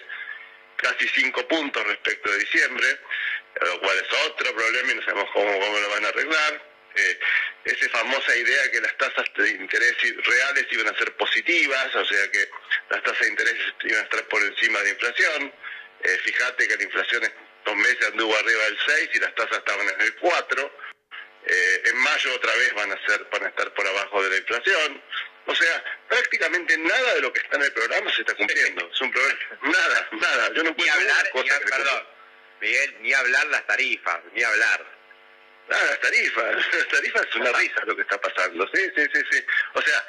casi 5 puntos respecto de diciembre, lo cual es otro problema y no sabemos cómo, cómo lo van a arreglar. Eh, esa famosa idea que las tasas de interés reales iban a ser positivas, o sea que las tasas de interés iban a estar por encima de inflación. Eh, fíjate que la inflación estos meses anduvo arriba del 6 y las tasas estaban en el 4. Eh, en mayo otra vez van a, ser, van a estar por abajo de la inflación. O sea, prácticamente nada de lo que está en el programa se está cumpliendo. Es un problema. Nada, nada. Yo no puedo ni hablar, ni, perdón, Miguel, ni hablar las tarifas, ni hablar. Nada, las tarifas. Las tarifas es una risa lo que está pasando. Sí, sí, sí, sí. O sea,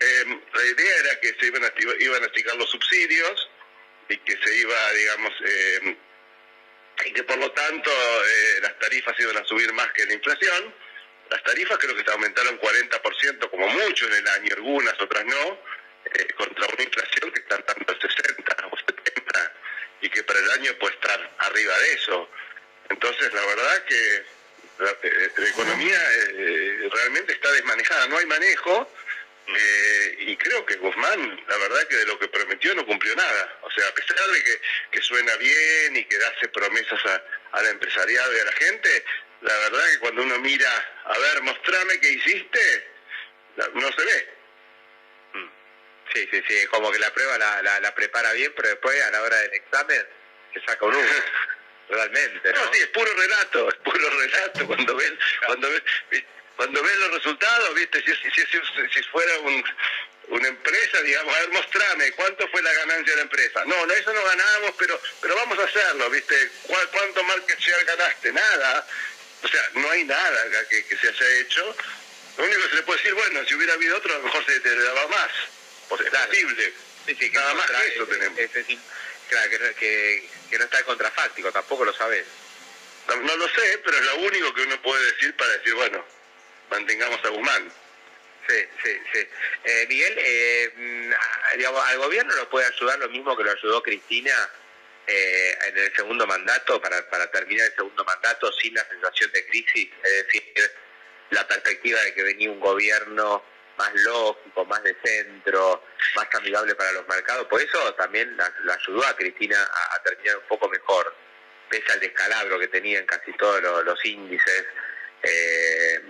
em, la idea era que se iban a, iban a achicar los subsidios y que se iba, digamos, eh, y que por lo tanto eh, las tarifas iban a subir más que la inflación. Las tarifas creo que se aumentaron 40% como mucho en el año, algunas, otras no, eh, contra una inflación que está tanto al 60 o 70 y que para el año puede estar arriba de eso. Entonces la verdad que la, eh, economía realmente está desmanejada, no hay manejo eh, y creo que Guzmán, la verdad que de lo que prometió no cumplió nada. O sea, a pesar de que, que suena bien y que hace promesas a, al empresariado y a la gente, la verdad que cuando uno mira, a ver, mostrame qué hiciste, no se ve. Mm. Sí, sí, sí, como que la prueba la, la, prepara bien, pero después a la hora del examen se saca un uno. Realmente, ¿no? No, sí, es puro relato, es puro relato. Cuando ven, cuando ven, cuando ves los resultados, viste, si, si, si, fuera un, una empresa, digamos, a ver, mostrame, ¿cuánto fue la ganancia de la empresa? No, no, eso no ganamos, pero, pero vamos a hacerlo, viste, ¿cuánto market share ganaste? Nada. O sea, no hay nada que, que se haya hecho. Lo único que se le puede decir, bueno, si hubiera habido otro, a lo mejor se te daba más. O sea, es posible. Sí, sí, Nada más que eso tenemos. claro, que, que, que no está contrafáctico, tampoco lo sabes. No, no, lo sé, pero es lo único que uno puede decir para decir, bueno, mantengamos a Guzmán. Sí, sí, sí. Eh, Miguel, eh, mm, digamos, al gobierno lo puede ayudar lo mismo que lo ayudó Cristina eh, en el segundo mandato, para, para terminar el segundo mandato sin la sensación de crisis, es decir, la perspectiva de que venía un gobierno más lógico, más de centro, más amigable para los mercados. Por eso también la, ayudó a Cristina a, terminar un poco mejor, pese al descalabro que tenía en casi todos los, índices. Eh,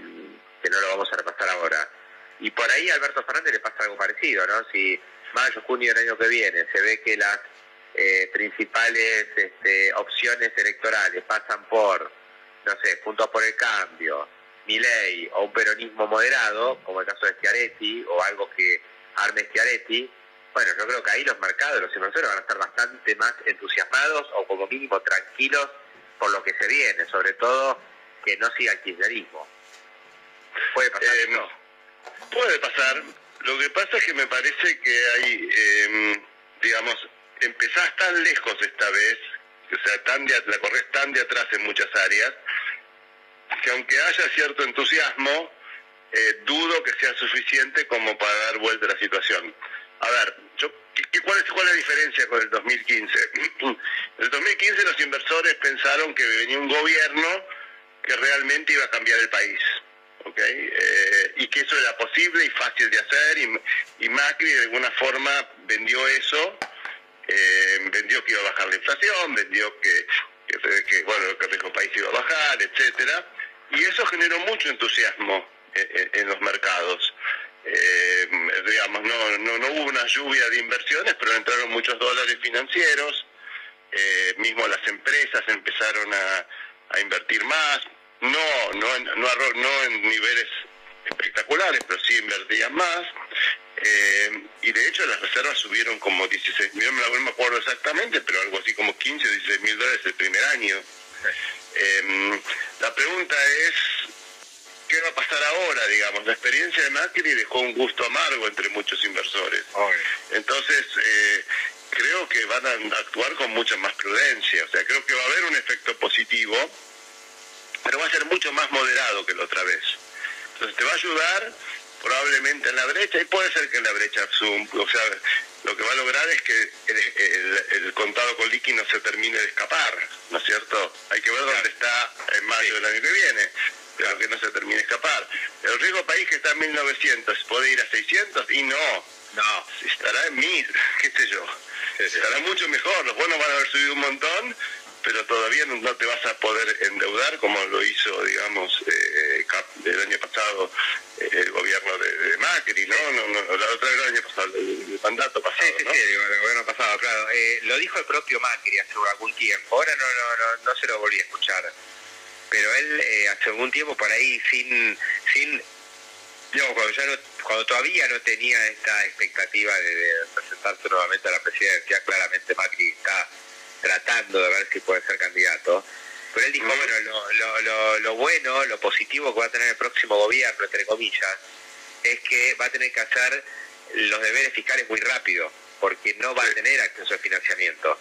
que no lo vamos a repasar ahora. Y por ahí a Alberto Fernández le pasa algo parecido, ¿no? Si mayo, junio del año que viene se ve que las eh, principales este, opciones electorales pasan por, no sé, Juntos por el Cambio, ley o un peronismo moderado, como el caso de Schiaretti, o algo que arme Schiaretti, bueno, yo creo que ahí los mercados, los inversores van a estar bastante más entusiasmados o como mínimo tranquilos por lo que se viene, sobre todo que no siga el kirchnerismo. ¿Puede pasar? Eh, puede pasar. Lo que pasa es que me parece que hay, em, digamos, empezás tan lejos esta vez, o sea, tan de, la corres tan de atrás en muchas áreas, que aunque haya cierto entusiasmo, eh, dudo que sea suficiente como para dar vuelta a la situación. A ver, yo, cuál, es, ¿cuál es la diferencia con el 2015? en el 2015 los inversores pensaron que venía un gobierno que realmente iba a cambiar el país. Eh, y que eso era posible y fácil de hacer y, Macri de alguna forma vendió eso, eh, vendió que iba a bajar la inflación, vendió que, bueno, el riesgo país iba a bajar, etcétera, y eso generó mucho entusiasmo en, los mercados. Eh, digamos, no, no, no, hubo una lluvia de inversiones, pero entraron muchos dólares financieros, mismo las empresas empezaron a, a invertir más, no, no, no, no en niveles espectaculares, pero sí invertían más. Eh, y de hecho las reservas subieron como 16 mil, no me acuerdo exactamente, pero algo así como 15 o 16 mil dólares el primer año. Em, la pregunta es, ¿qué va a pasar ahora? Digamos, la experiencia de Macri dejó un gusto amargo entre muchos inversores. Entonces, eh, creo que van a actuar con mucha más prudencia. O sea, creo que va a haber un efecto positivo pero va a ser mucho más moderado que la otra vez. Entonces te va a ayudar probablemente en la brecha y puede ser que en la brecha Zoom, o sea, lo que va a lograr es que el, contado con liqui no se termine de escapar, ¿no es cierto? Hay que ver dónde está en mayo del año que viene, pero que no se termine de escapar. El riesgo país que está en 1900, ¿puede ir a 600? Y no, no, estará en 1000, qué sé yo. Estará mucho mejor, los bonos van a haber subido un montón, pero todavía no, te vas a poder endeudar como lo hizo, digamos, eh, el año pasado eh, el gobierno de, Macri, ¿no? No, no La otra vez el año pasado, el, mandato pasado. Sí, sí, sí, el, gobierno pasado, claro. Eh, lo dijo el propio Macri hace algún tiempo, ahora no, no, no, no se lo volví a escuchar. Pero él eh, hace algún tiempo por ahí sin, sin digamos, cuando, ya no, cuando todavía no tenía esta expectativa de, de presentarse nuevamente a la presidencia, claramente Macri está tratando de ver si puede ser candidato. Pero él dijo, bueno, lo, lo, lo, bueno, lo positivo que va a tener el próximo gobierno, entre comillas, es que va a tener que hacer los deberes fiscales muy rápido, porque no va a tener acceso al financiamiento.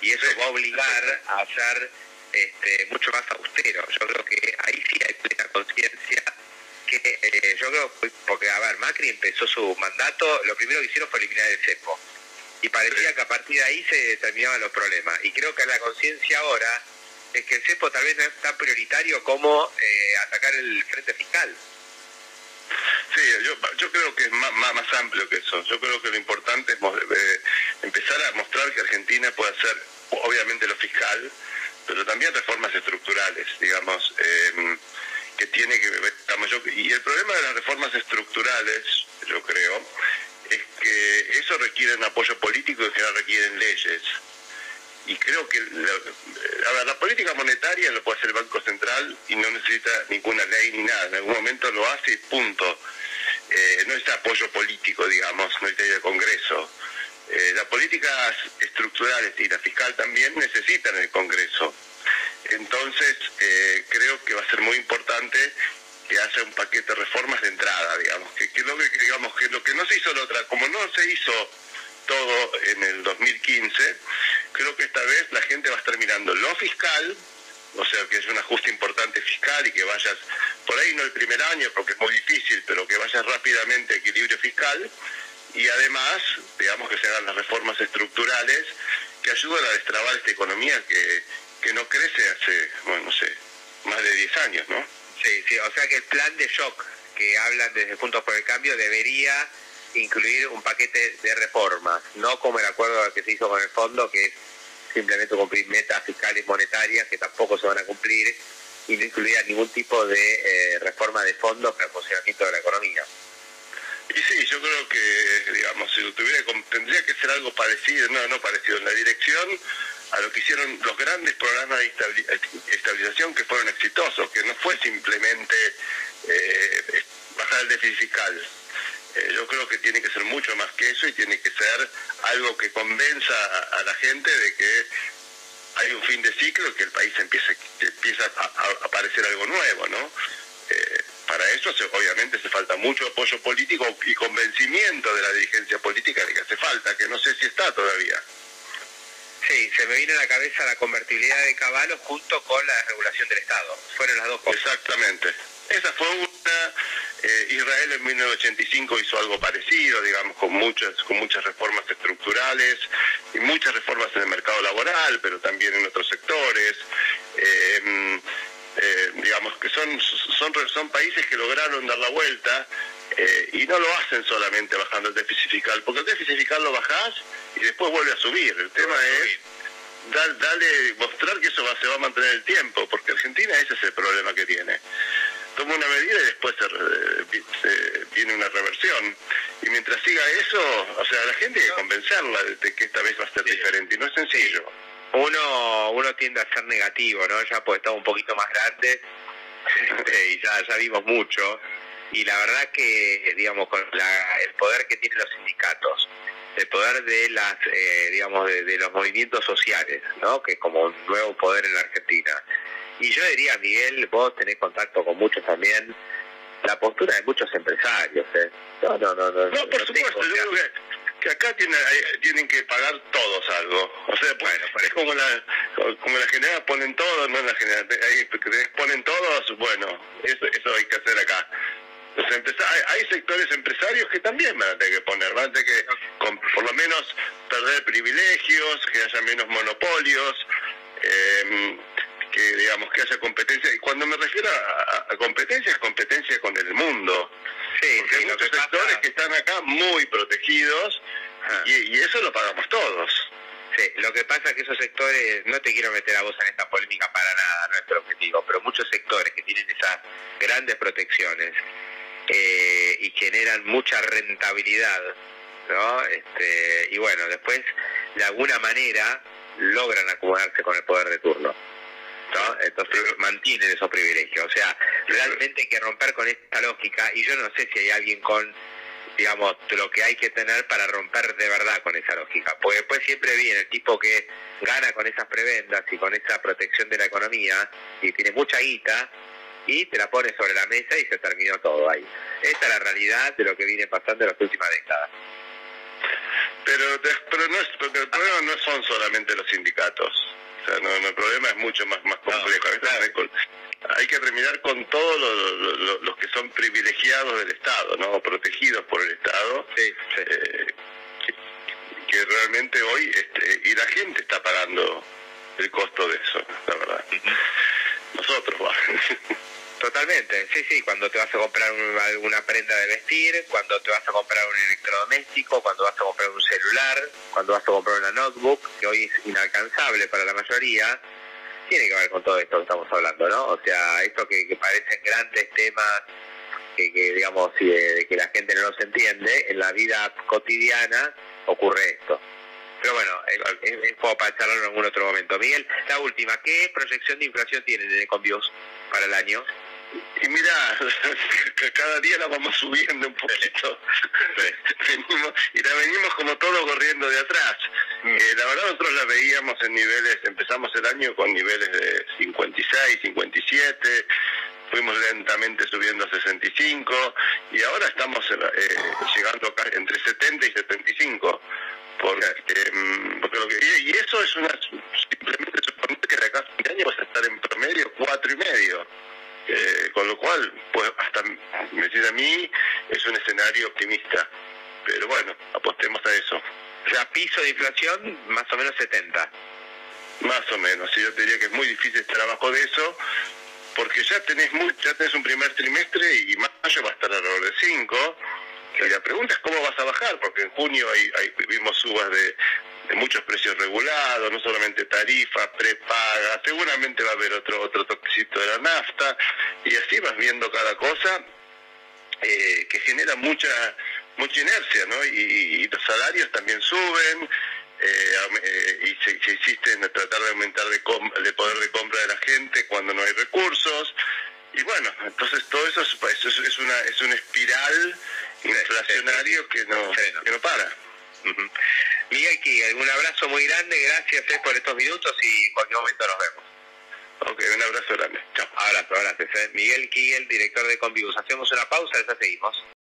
Y eso va a obligar a ser este, mucho más austero. Yo creo que ahí sí hay plena conciencia que eh, yo creo, porque a ver, Macri empezó su mandato, lo primero que hicieron fue eliminar el cepo y parecía que a partir de ahí se determinaban los problemas. Y creo que la conciencia ahora es que el CEPO tal vez no es tan prioritario como eh, atacar el frente fiscal. Sí, yo, yo creo que es más, más, amplio que eso. Yo creo que lo importante es eh, empezar a mostrar que Argentina puede hacer, obviamente, lo fiscal, pero también reformas estructurales, digamos, em, que tiene que ver. y el problema de las reformas estructurales, yo creo, es que eso requiere un apoyo político y en general requieren leyes. Y creo que la, a ver, la política monetaria lo puede hacer el Banco Central y no necesita ninguna ley ni nada. En algún momento lo hace y punto. Eh, no necesita apoyo político, digamos, no necesita el Congreso. Eh, las políticas estructurales y la fiscal también necesitan el Congreso. Entonces, eh, creo que va a ser muy importante que haya un paquete de reformas de entrada, digamos, que, que, lo, que, digamos, que lo que no se hizo la otra, como no se hizo todo en el 2015, creo que esta vez la gente va a estar mirando lo fiscal, o sea, que es un ajuste importante fiscal y que vayas, por ahí no el primer año, porque es muy difícil, pero que vayas rápidamente a equilibrio fiscal, y además, digamos, que se hagan las reformas estructurales que ayuden a destrabar esta economía que, que no crece hace, bueno, no sé, más de 10 años, ¿no? Sí, sí, o sea que el plan de shock que hablan desde Juntos por el Cambio debería incluir un paquete de reformas, no como el acuerdo que se hizo con el fondo, que es simplemente cumplir metas fiscales monetarias que tampoco se van a cumplir y no incluir ningún tipo de eh, reforma de fondo para el funcionamiento de la economía. Y sí, yo creo que, digamos, si tuviera, tendría que ser algo parecido, no, no parecido, en la dirección a lo que hicieron los grandes programas de estabilización que fueron exitosos, que no fue simplemente eh, bajar el déficit fiscal. Eh, yo creo que tiene que ser mucho más que eso y tiene que ser algo que convenza a, la gente de que hay un fin de ciclo y que el país empieza, empieza a, aparecer algo nuevo, ¿no? Eh, para eso obviamente hace falta mucho apoyo político y convencimiento de la dirigencia política de que hace falta, que no sé si está todavía. Sí, se me viene a la cabeza la convertibilidad de caballos junto con la regulación del Estado. Fueron las dos cosas. Exactamente. Esa fue una. Eh, Israel en 1985 hizo algo parecido, digamos, con muchas, con muchas reformas estructurales y muchas reformas en el mercado laboral, pero también en otros sectores. Eh, eh, digamos que son, son, son países que lograron dar la vuelta y no lo hacen solamente bajando el déficit fiscal, porque el déficit fiscal lo bajás y después vuelve a subir. El tema es darle, mostrar que eso va, se va a mantener el tiempo, porque Argentina ese es el problema que tiene. Toma una medida y después se, viene una reversión. Y mientras siga eso, o sea, la gente hay que convencerla de, que esta vez va a ser diferente y no es sencillo. Uno, uno tiende a ser negativo, ¿no? Ya pues estamos un poquito más grandes este, y ya, ya vimos mucho. Y la verdad que, digamos, con el poder que tienen los sindicatos, el poder de las eh, digamos de, los movimientos sociales no que es como un nuevo poder en la Argentina y yo diría Miguel vos tenés contacto con muchos también. La postura de muchos empresarios ¿eh? no no no no no por supuesto yo creo que, acá tienen, tienen que pagar todos algo. O sea pues, bueno es como la como la general ponen todos no la general ponen todos bueno eso eso hay que hacer acá. Hay, sectores empresarios que también van a tener que poner, van a tener que por lo menos perder privilegios, que haya menos monopolios, em, que digamos que haya competencia. Y cuando me refiero a, competencia, es competencia con el mundo. Sí, Porque hay muchos sectores que están acá muy protegidos ah. y, y eso lo pagamos todos. lo que pasa es que esos sectores, no te quiero meter a vos en esta polémica para nada, nuestro objetivo, pero muchos sectores que tienen esas grandes protecciones eh, y generan mucha rentabilidad, ¿no? Este, y bueno, después de alguna manera logran acomodarse con el poder de turno. ¿No? Entonces mantienen esos privilegios. O sea, realmente hay que romper con esta lógica y yo no sé si hay alguien con digamos, lo que hay que tener para romper de verdad con esa lógica. Porque después siempre viene el tipo que gana con esas prebendas y con esa protección de la economía y tiene mucha guita y te la pone sobre la mesa y se terminó todo ahí. Esta es la realidad de lo que viene pasando en las últimas décadas. Pero, pero, no es, porque el problema no son solamente los sindicatos. Sea, no, el problema es mucho más, más complejo. hay que terminar con todos los que son privilegiados del Estado, ¿no? protegidos por el Estado. Eh, que, realmente hoy, este, y la gente está pagando el costo de eso, la verdad. Nosotros, va. Totalmente, sí, sí, cuando te vas a comprar alguna prenda de vestir, cuando te vas a comprar un electrodoméstico, cuando vas a comprar un celular, cuando vas a comprar una notebook, que hoy es inalcanzable para la mayoría, tiene que ver con todo esto que estamos hablando, ¿no? O sea, esto que, parecen grandes temas que, digamos, de, que la gente no los entiende, en la vida cotidiana ocurre esto. Pero bueno, es puedo para charlarlo en algún otro momento. Miguel, la última, ¿qué proyección de inflación tienen en Convios para el año? Y mira, cada día la vamos subiendo un poquito. y la venimos como todo corriendo de atrás. Mm. Eh, la verdad nosotros la veíamos en niveles, empezamos el año con niveles de 56, 57, fuimos lentamente subiendo a 65 y ahora estamos eh, llegando acá entre 70 y 75. Porque, mm, porque lo que, y, eso es una simplemente suponer que de acá a fin de año vas a estar en promedio cuatro y medio eh, con lo cual, pues hasta me decís a mí, es un escenario optimista. Pero bueno, apostemos a eso. O sea, más o menos 70. Más o menos, yo te diría que es muy difícil estar abajo de eso, porque ya tenés, muy, ya tenés un primer trimestre y mayo va a estar alrededor de 5. Y la pregunta es cómo vas a bajar, porque en junio hay, hay, vimos subas de, muchos precios regulados, no solamente tarifa, prepaga, seguramente va a haber otro otro toquecito de la nafta y así vas viendo cada cosa eh, que genera mucha mucha inercia, ¿no? Y, los salarios también suben. Y se, insiste en tratar de aumentar de, de poder de compra de la gente cuando no hay recursos y bueno entonces todo eso es, es, una es un espiral inflacionario que no que no para Miguel Kiegel, un abrazo muy grande, gracias eh, por estos minutos y en cualquier momento nos vemos. Ok, un abrazo grande. Chao. Abrazo, gracias. Eh. Miguel Kiegel, director de Convivus. Hacemos una pausa, ya seguimos.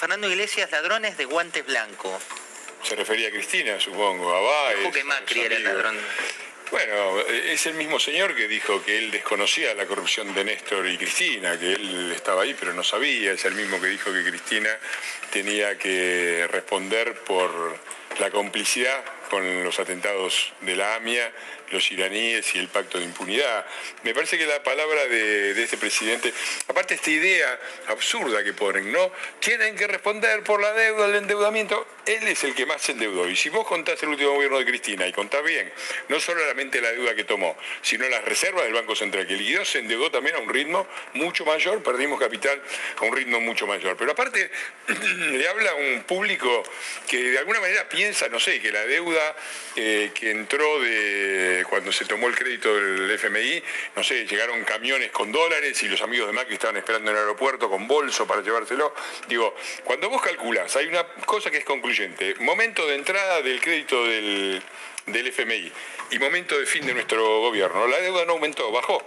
Fernando Iglesias, ladrones de guantes blancos. Se refería a Cristina, supongo, a Báez. que Macri era ladrón. Bueno, es el mismo señor que dijo que él desconocía la corrupción de Néstor y Cristina, que él estaba ahí pero no sabía, es el mismo que dijo que Cristina tenía que responder por la complicidad con los atentados de la AMIA los iraníes y el pacto de impunidad. Me parece que la palabra de, este presidente, aparte esta idea absurda que ponen, ¿no? Tienen que responder por la deuda, el endeudamiento. Él es el que más se endeudó. Y si vos contás el último gobierno de Cristina y contás bien, no solamente la deuda que tomó, sino las reservas del Banco Central que liquidó, se endeudó también a un ritmo mucho mayor, perdimos capital a un ritmo mucho mayor. Pero aparte, le habla a un público que de alguna manera piensa, no sé, que la deuda eh, que entró de cuando se tomó el crédito del FMI, no sé, llegaron camiones con dólares y los amigos de Macri estaban esperando en el aeropuerto con bolso para llevárselo. Digo, cuando vos calculás, hay una cosa que es concluyente. Momento de entrada del crédito del, del FMI y momento de fin de nuestro gobierno. La deuda no aumentó, bajó.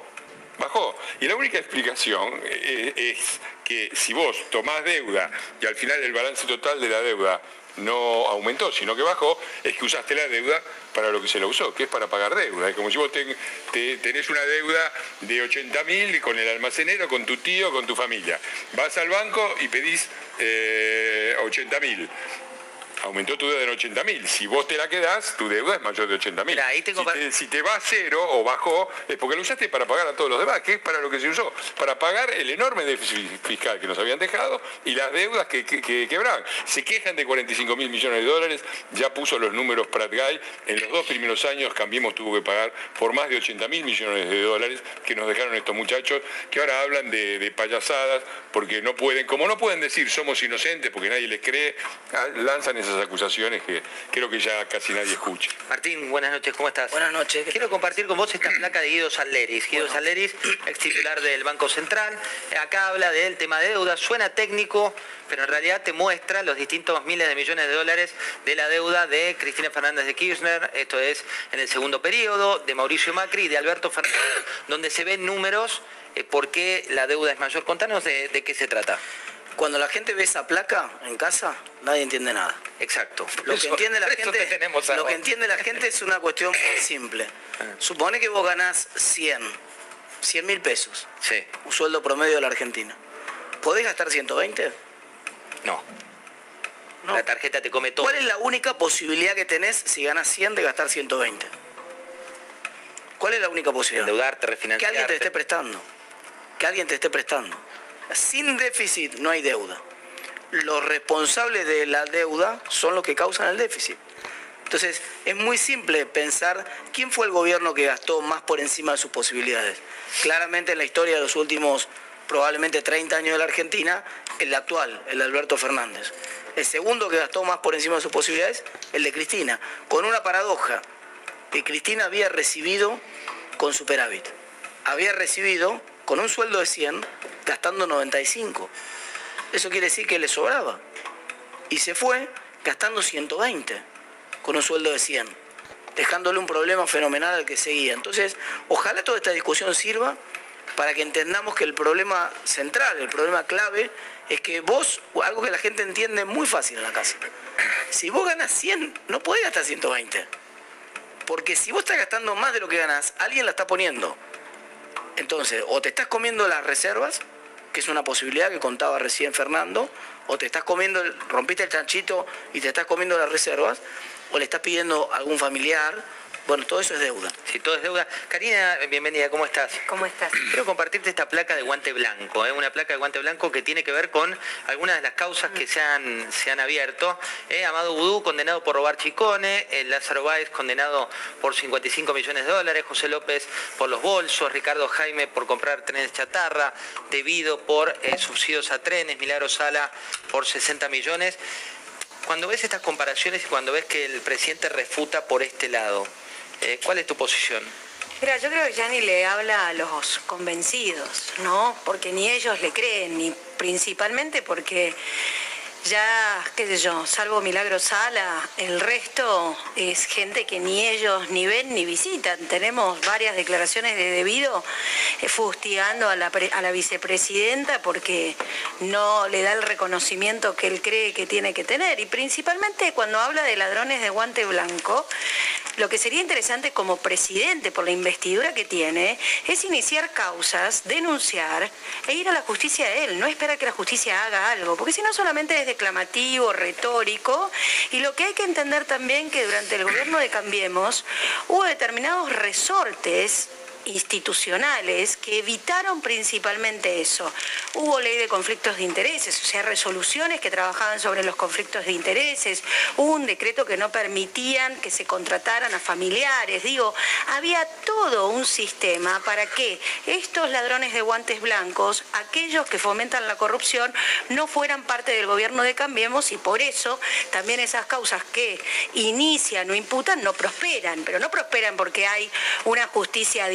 Bajó. Y la única explicación eh, es que si vos tomás deuda y al final el balance total de la deuda no aumentó, sino que bajó, es que usaste la deuda para lo que se la usó, que es para pagar deuda. Es como si vos tenés una deuda de 80 mil con el almacenero, con tu tío, con tu familia. Vas al banco y pedís eh, 80 mil. Aumentó tu deuda en 80 mil. Si vos te la quedás, tu deuda es mayor de 80 mil. Si, te, va a cero o bajó, es porque lo usaste para pagar a todos los demás, que es para lo que se usó, para pagar el enorme déficit fiscal que nos habían dejado y las deudas que, que, quebraban. Se quejan de 45 mil millones de dólares, ya puso los números Pratt Guy, en los dos primeros años Cambiemos tuvo que pagar por más de 80 mil millones de dólares que nos dejaron estos muchachos, que ahora hablan de, de payasadas, porque no pueden, como no pueden decir somos inocentes porque nadie les cree, ah, lanzan esas acusaciones que creo que ya casi nadie escucha. Martín, buenas noches, ¿cómo estás? Buenas noches. Quiero compartir con vos esta placa de Guido Salleris. Guido Salleris, ex titular del Banco Central, acá habla del tema de deuda, suena técnico, pero en realidad te muestra los distintos miles de millones de dólares de la deuda de Cristina Fernández de Kirchner, esto es en el segundo periodo, de Mauricio Macri y de Alberto Fernández, donde se ven números eh, por qué la deuda es mayor. Contanos de, qué se trata. Cuando la gente ve esa placa en casa, nadie entiende nada. Exacto. Lo que entiende la gente, lo que entiende la gente es una cuestión muy simple. Ah. Supone que vos ganás 100, 100 mil pesos. Sí. Un sueldo promedio de la Argentina. ¿Podés gastar 120? No. no. La tarjeta te come todo. ¿Cuál es la única posibilidad que tenés si ganas 100 de gastar 120? ¿Cuál es la única posibilidad? Endeudarte, refinanciarte. Que alguien te esté prestando. Que alguien te esté prestando. Sin déficit no hay deuda. Los responsables de la deuda son los que causan el déficit. Entonces, es muy simple pensar quién fue el gobierno que gastó más por encima de sus posibilidades. Claramente en la historia de los últimos probablemente 30 años de la Argentina, el actual, el de Alberto Fernández. El segundo que gastó más por encima de sus posibilidades, el de Cristina, con una paradoja, que Cristina había recibido con superávit. Había recibido con un sueldo de 100 gastando 95. Eso quiere decir que le sobraba. Y se fue gastando 120 con un sueldo de 100, dejándole un problema fenomenal al que seguía. Entonces, ojalá toda esta discusión sirva para que entendamos que el problema central, el problema clave, es que vos, algo que la gente entiende muy fácil en la casa, si vos ganas 100, no podés gastar 120. Porque si vos estás gastando más de lo que ganás, alguien la está poniendo. Entonces, o te estás comiendo las reservas, que es una posibilidad que contaba recién Fernando, o te estás comiendo, rompiste el chanchito y te estás comiendo las reservas, o le estás pidiendo a algún familiar bueno, todo eso es deuda. Sí, todo es deuda. Karina, bienvenida, ¿cómo estás? ¿Cómo estás? Quiero compartirte esta placa de guante blanco, ¿eh? una placa de guante blanco que tiene que ver con algunas de las causas que se han, se han abierto. ¿eh? Amado Vudú, condenado por robar chicones, el Lázaro Báez, condenado por 55 millones de dólares, José López por los bolsos, Ricardo Jaime por comprar trenes chatarra, debido por eh, subsidios a trenes, Milagro Sala por 60 millones. Cuando ves estas comparaciones y cuando ves que el presidente refuta por este lado, eh, ¿Cuál es tu posición? Mira, yo creo que ya ni le habla a los convencidos, ¿no? Porque ni ellos le creen, ni principalmente porque ya, qué sé yo, salvo Milagro Sala, el resto es gente que ni ellos ni ven ni visitan. Tenemos varias declaraciones de debido eh, fustigando a la, vicepresidenta porque no le da el reconocimiento que él cree que tiene que tener. Y principalmente cuando habla de ladrones de guante blanco, lo que sería interesante como presidente, por la investidura que tiene, es iniciar causas, denunciar e ir a la justicia a él, no esperar que la justicia haga algo, porque si no solamente es declamativo, retórico, y lo que hay que entender también que durante el gobierno de Cambiemos hubo determinados resortes institucionales que evitaron principalmente eso. Hubo ley de conflictos de intereses, o sea, resoluciones que trabajaban sobre los conflictos de intereses, hubo un decreto que no permitían que se contrataran a familiares, digo, había todo un sistema para que estos ladrones de guantes blancos, aquellos que fomentan la corrupción, no fueran parte del gobierno de Cambiemos y por eso también esas causas que inician o imputan no prosperan, pero no prosperan porque hay una justicia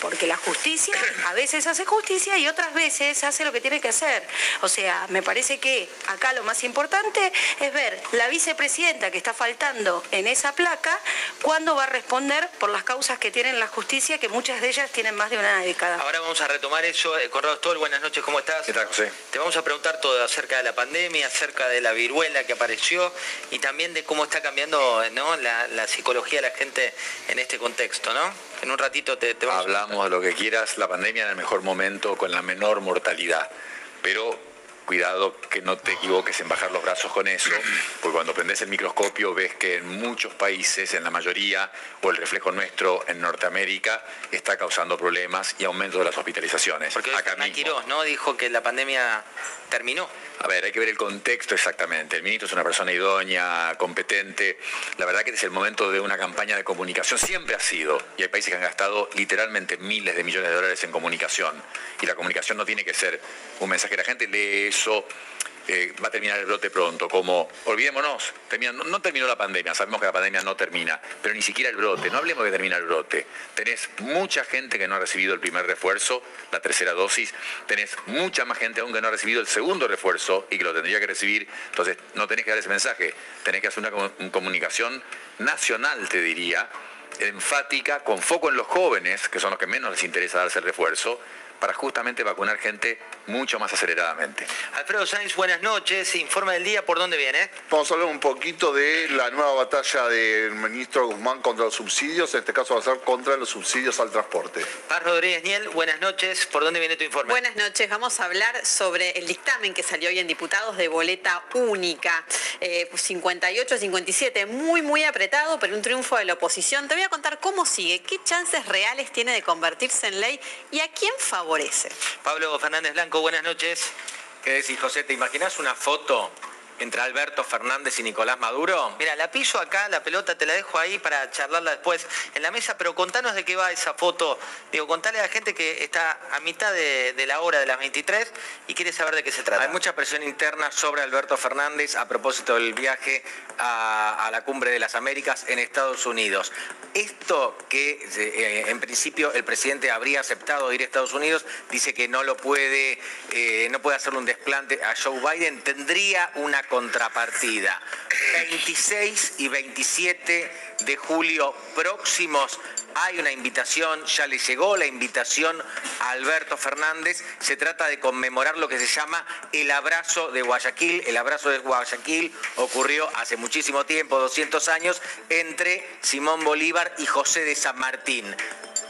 porque la justicia a veces hace justicia y otras veces hace lo que tiene que hacer. O sea, me parece que acá lo más importante es ver la vicepresidenta que está faltando en esa placa, cuándo va a responder por las causas que tiene la justicia, que muchas de ellas tienen más de una década. Ahora vamos a retomar eso. Eh, Conrado Stoll, buenas noches, ¿cómo estás? ¿Qué tal, José? Te vamos a preguntar todo acerca de la pandemia, acerca de la viruela que apareció y también de cómo está cambiando la, la psicología de la gente en este contexto, ¿no? En un ratito te, Hablamos de lo que quieras, la pandemia en el mejor momento, con la menor mortalidad. Pero cuidado que no te equivoques en bajar los brazos con eso, porque cuando prendes el microscopio ves que en muchos países, en la mayoría, o el reflejo nuestro en Norteamérica, está causando problemas y aumento de las hospitalizaciones. Porque acá mismo. ¿no? Dijo que la pandemia terminó. A ver, hay que ver el contexto exactamente. El ministro es una persona idónea, competente. La verdad que es el momento de una campaña de comunicación. Siempre ha sido. Y hay países que han gastado literalmente miles de millones de dólares en comunicación. Y la comunicación no tiene que ser un mensaje. La gente lee eso, eh, va a terminar el brote pronto, como olvidémonos, no, terminó la pandemia, sabemos que la pandemia no termina, pero ni siquiera el brote, no hablemos de terminar el brote. Tenés mucha gente que no ha recibido el primer refuerzo, la tercera dosis, tenés mucha más gente aún que no ha recibido el segundo refuerzo y que lo tendría que recibir, entonces no tenés que dar ese mensaje, tenés que hacer una comunicación nacional, te diría, enfática, con foco en los jóvenes, que son los que menos les interesa darse el refuerzo, para justamente vacunar gente mucho más aceleradamente. Alfredo Sainz, buenas noches. Informa del día, ¿por dónde viene? Vamos a hablar un poquito de la nueva batalla del ministro Guzmán contra los subsidios, en este caso va a ser contra los subsidios al transporte. Paz Rodríguez Niel, buenas noches. ¿Por dónde viene tu informe? Buenas noches. Vamos a hablar sobre el dictamen que salió hoy en diputados de boleta única. 58-57, eh, muy, muy apretado, pero un triunfo de la oposición. Te voy a contar cómo sigue, qué chances reales tiene de convertirse en ley y a quién favorece. Pablo Fernández Blanco, buenas noches. ¿Qué decís, José? ¿Te imaginas una foto entre Alberto Fernández y Nicolás Maduro? Mira, la piso acá, la pelota te la dejo ahí para charlarla después en la mesa, pero contanos de qué va esa foto. Digo, contale a la gente que está a mitad de, la hora de las 23 y quiere saber de qué se trata. Hay mucha presión interna sobre Alberto Fernández a propósito del viaje a, la cumbre de las Américas en Estados Unidos. Esto que eh, en principio el presidente habría aceptado ir a Estados Unidos, dice que no lo puede, eh, no puede hacerle un desplante a Joe Biden, tendría una contrapartida. 26 y 27 de julio próximos hay una invitación, ya le llegó la invitación a Alberto Fernández. Se trata de conmemorar lo que se llama el abrazo de Guayaquil. El abrazo de Guayaquil ocurrió hace muchísimo tiempo, 200 años, entre Simón Bolívar y José de San Martín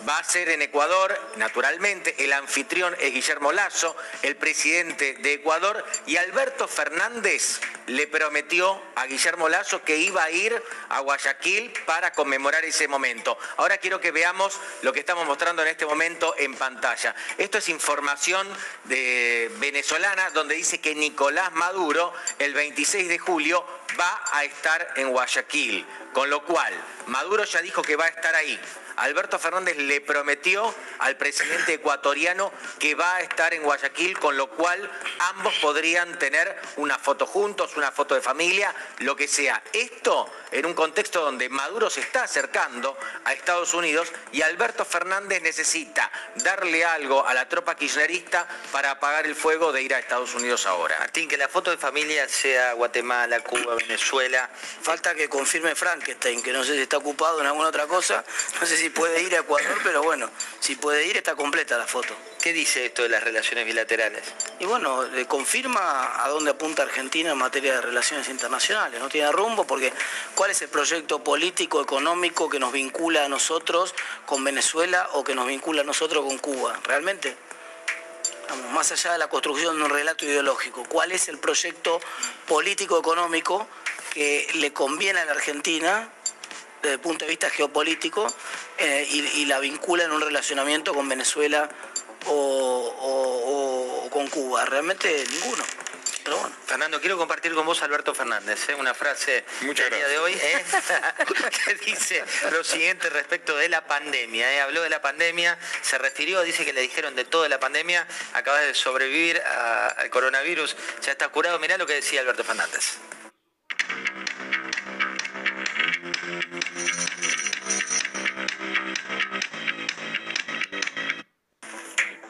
va a ser en Ecuador, naturalmente, el anfitrión es Guillermo Lazo, el presidente de Ecuador, y Alberto Fernández le prometió a Guillermo Lazo que iba a ir a Guayaquil para conmemorar ese momento. Ahora quiero que veamos lo que estamos mostrando en este momento en pantalla. Esto es información de venezolana donde dice que Nicolás Maduro el 26 de julio va a estar en Guayaquil, con lo cual Maduro ya dijo que va a estar ahí. Alberto Fernández le prometió al presidente ecuatoriano que va a estar en Guayaquil, con lo cual ambos podrían tener una foto juntos, una foto de familia, lo que sea. Esto en un contexto donde Maduro se está acercando a Estados Unidos y Alberto Fernández necesita darle algo a la tropa kirchnerista para apagar el fuego de ir a Estados Unidos ahora. Martín, que la foto de familia sea Guatemala, Cuba, Venezuela. Falta que confirme Frankenstein, que no sé si está ocupado en alguna otra cosa, no sé si puede ir a Ecuador, pero bueno, si puede ir está completa la foto. ¿Qué dice esto de las relaciones bilaterales? Y bueno, confirma a dónde apunta Argentina en materia de relaciones internacionales. No tiene rumbo porque ¿cuál es el proyecto político, económico que nos vincula a nosotros con Venezuela o que nos vincula a nosotros con Cuba? ¿Realmente? más allá de la construcción de un relato ideológico, ¿cuál es el proyecto político económico que le conviene a la Argentina desde el punto de vista geopolítico eh, y, la vincula en un relacionamiento con Venezuela o, con Cuba. Realmente ninguno. Fernando, quiero compartir con vos Alberto Fernández, ¿eh? una frase Muchas día de hoy ¿eh? que dice lo siguiente respecto de la pandemia. Habló de la pandemia, se refirió, dice que le dijeron de toda la pandemia, acaba de sobrevivir al coronavirus, ya está curado. Mirá lo que decía Alberto Fernández.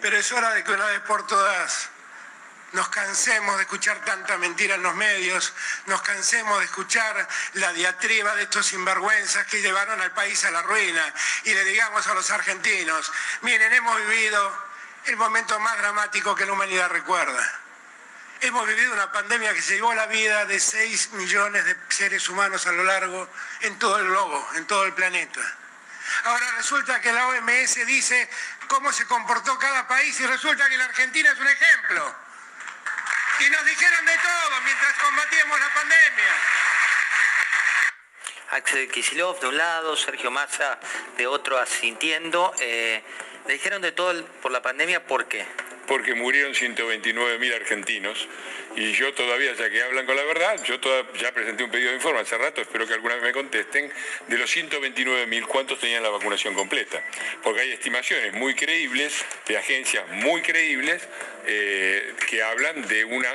Pero es hora de que una vez por todas nos cansemos de escuchar tanta mentira en los medios, nos cansemos de escuchar la diatriba de estos sinvergüenzas que llevaron al país a la ruina y le digamos a los argentinos, miren, hemos vivido el momento más dramático que la humanidad recuerda. Hemos vivido una pandemia que se llevó la vida de 6 millones de seres humanos a lo largo, en todo el globo, en todo el planeta. Ahora resulta que la OMS dice cómo se comportó cada país y resulta que la Argentina es un ejemplo. Y nos dijeron de todo mientras combatíamos la pandemia. Axel Kicillof de un lado, Sergio Massa de otro asintiendo. Eh, le dijeron de todo por la pandemia, ¿por qué? Porque murieron 129 mil argentinos y yo todavía, ya que hablan con la verdad, yo ya presenté un pedido de informe hace rato, espero que alguna vez me contesten, de los 129 mil, ¿cuántos tenían la vacunación completa? Porque hay estimaciones muy creíbles, de agencias muy creíbles, eh, que hablan de una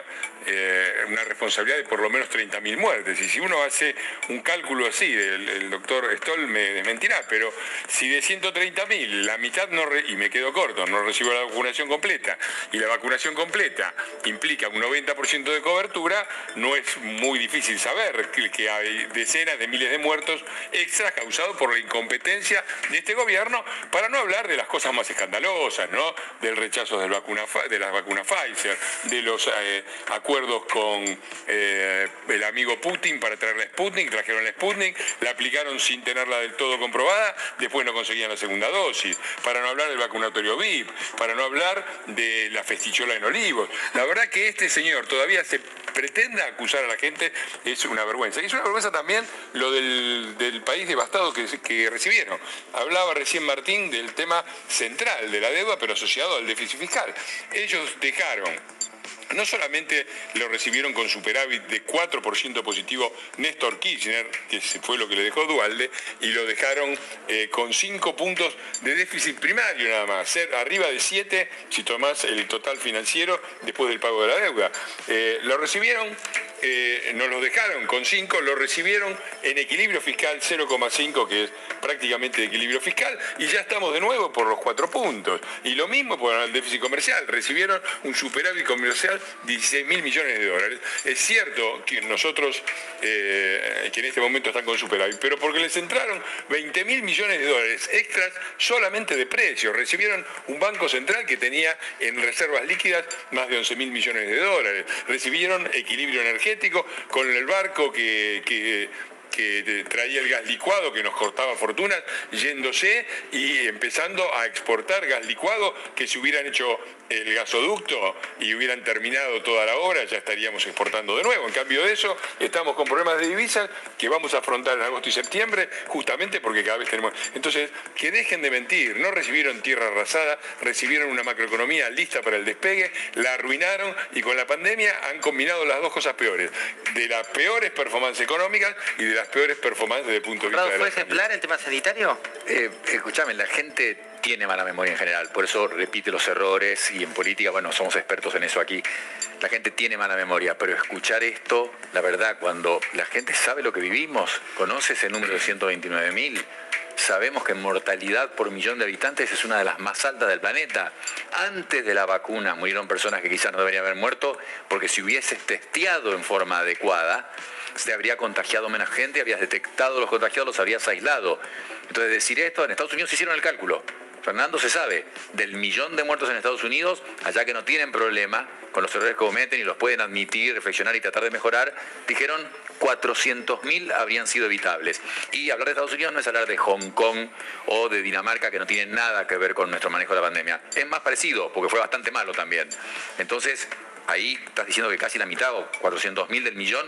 eh, una responsabilidad de por lo menos 30.000 muertes. Y si uno hace un cálculo así, el, doctor Stoll me desmentirá, pero si de 130.000 la mitad no, y me quedo corto, no recibo la vacunación completa, y la vacunación completa implica un 90% de cobertura, no es muy difícil saber que, hay decenas de miles de muertos extras causados por la incompetencia de este gobierno, para no hablar de las cosas más escandalosas, ¿no? del rechazo del vacuna, de las vacunas Pfizer, de los eh, acuerdos con eh, el amigo Putin para traer la Sputnik, trajeron la Sputnik, la aplicaron sin tenerla del todo comprobada, después no conseguían la segunda dosis, para no hablar del vacunatorio VIP, para no hablar de la festichola en olivos. La verdad que este señor todavía se pretenda acusar a la gente es una vergüenza. Y es una vergüenza también lo del, país devastado que, que recibieron. Hablaba recién Martín del tema central de la deuda, pero asociado al déficit fiscal. Ellos dejaron no solamente lo recibieron con superávit de 4% positivo Néstor Kirchner, que fue lo que le dejó Dualde, y lo dejaron eh, con 5 puntos de déficit primario nada más, ser arriba de 7 si tomás el total financiero después del pago de la deuda. Eh, lo recibieron eh, nos los dejaron con 5, lo recibieron en equilibrio fiscal 0,5, que es prácticamente de equilibrio fiscal, y ya estamos de nuevo por los 4 puntos. Y lo mismo por el déficit comercial, recibieron un superávit comercial 16 mil millones de dólares. Es cierto que nosotros, eh, que en este momento están con superávit, pero porque les entraron 20 mil millones de dólares extras solamente de precios. Recibieron un banco central que tenía en reservas líquidas más de 11 mil millones de dólares. Recibieron equilibrio energético con el barco que, que traía el gas licuado que nos costaba fortunas, yéndose y empezando a exportar gas licuado que si hubieran hecho el gasoducto y hubieran terminado toda la obra, ya estaríamos exportando de nuevo. En cambio de eso, estamos con problemas de divisas que vamos a afrontar en agosto y septiembre, justamente porque cada vez tenemos... Entonces, que dejen de mentir, no recibieron tierra arrasada, recibieron una macroeconomía lista para el despegue, la arruinaron y con la pandemia han combinado las dos cosas peores, de las peores performances económicas y de las peores performances desde el punto de vista de la ¿Fue ejemplar el tema sanitario? Eh, escúchame, la gente tiene mala memoria en general, por eso repite los errores y en política, bueno, somos expertos en eso aquí. La gente tiene mala memoria, pero escuchar esto, la verdad, cuando la gente sabe lo que vivimos, conoce ese número de 129 mil, sabemos que mortalidad por millón de habitantes es una de las más altas del planeta. Antes de la vacuna murieron personas que quizás no deberían haber muerto, porque si hubieses testeado en forma adecuada, se habría contagiado menos gente, habrías detectado los contagiados, los habrías aislado. Entonces decir esto, en Estados Unidos hicieron el cálculo. Fernando se sabe, del millón de muertos en Estados Unidos, allá que no tienen problema con los errores que cometen y los pueden admitir, reflexionar y tratar de mejorar, dijeron 400.000 habrían sido evitables. Y hablar de Estados Unidos no es hablar de Hong Kong o de Dinamarca, que no tienen nada que ver con nuestro manejo de la pandemia. Es más parecido, porque fue bastante malo también. Entonces, ahí estás diciendo que casi la mitad o 400.000 del millón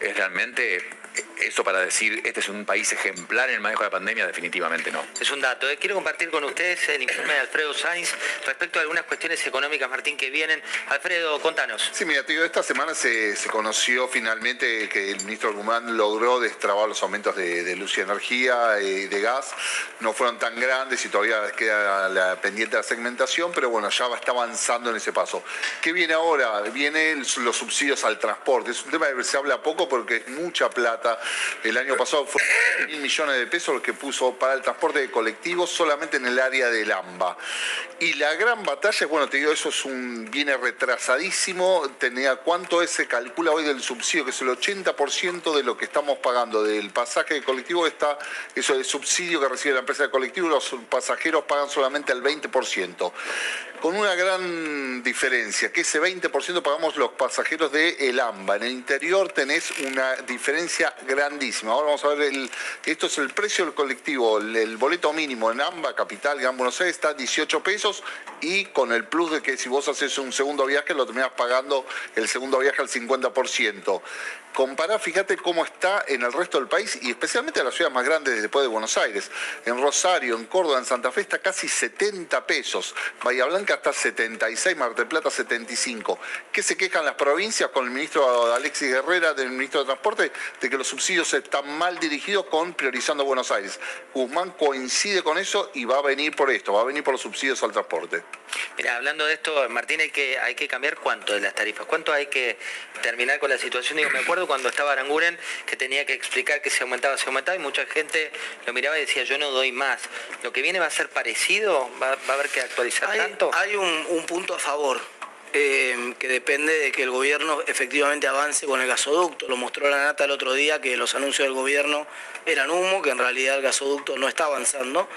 es realmente eso para decir, este es un país ejemplar en el manejo de la pandemia, definitivamente no. Es un dato. ¿eh? Quiero compartir con ustedes el informe de Alfredo Sainz respecto a algunas cuestiones económicas, Martín, que vienen. Alfredo, contanos. Sí, mira, tío, esta semana se, conoció finalmente que el ministro Guzmán logró destrabar los aumentos de, luz y energía y de gas. No fueron tan grandes y todavía queda la pendiente de la segmentación, pero bueno, ya está avanzando en ese paso. ¿Qué viene ahora? Vienen los subsidios al transporte. Es un tema que se habla poco porque es mucha plata el año pasado fue mil millones de pesos lo que puso para el transporte de colectivos solamente en el área del AMBA. Y la gran batalla, bueno, te digo, eso es un viene retrasadísimo. Tenía cuánto es, se calcula hoy del subsidio, que es el 80% de lo que estamos pagando del pasaje de colectivo, está eso del subsidio que recibe la empresa de colectivo, los pasajeros pagan solamente el 20% con una gran diferencia, que ese 20% pagamos los pasajeros de El AMBA. En el interior tenés una diferencia grandísima. Ahora vamos a ver, el, esto es el precio del colectivo, el, boleto mínimo en AMBA, Capital, Gran Buenos Aires, está a 18 pesos y con el plus de que si vos haces un segundo viaje lo terminás pagando el segundo viaje al 50%. Compará, fíjate cómo está en el resto del país y especialmente en las ciudades más grandes después de Buenos Aires. En Rosario, en Córdoba, en Santa Fe está casi 70 pesos. Bahía Blanca está 76, Mar del Plata 75. ¿Qué se quejan las provincias con el ministro Alexis Herrera, del ministro de Transporte, de que los subsidios están mal dirigidos con priorizando Buenos Aires? Guzmán coincide con eso y va a venir por esto, va a venir por los subsidios al transporte. Mira, hablando de esto, Martín, hay que, hay que cambiar cuánto de las tarifas, cuánto hay que terminar con la situación. Digo, me acuerdo cuando estaba Aranguren que tenía que explicar que se aumentaba, se aumentaba y mucha gente lo miraba y decía, yo no doy más. ¿Lo que viene va a ser parecido? ¿Va, a haber que actualizar tanto? Hay un punto a favor eh, que depende de que el gobierno efectivamente avance con el gasoducto. Lo mostró la Nata el otro día que los anuncios del gobierno eran humo, que en realidad el gasoducto no está avanzando.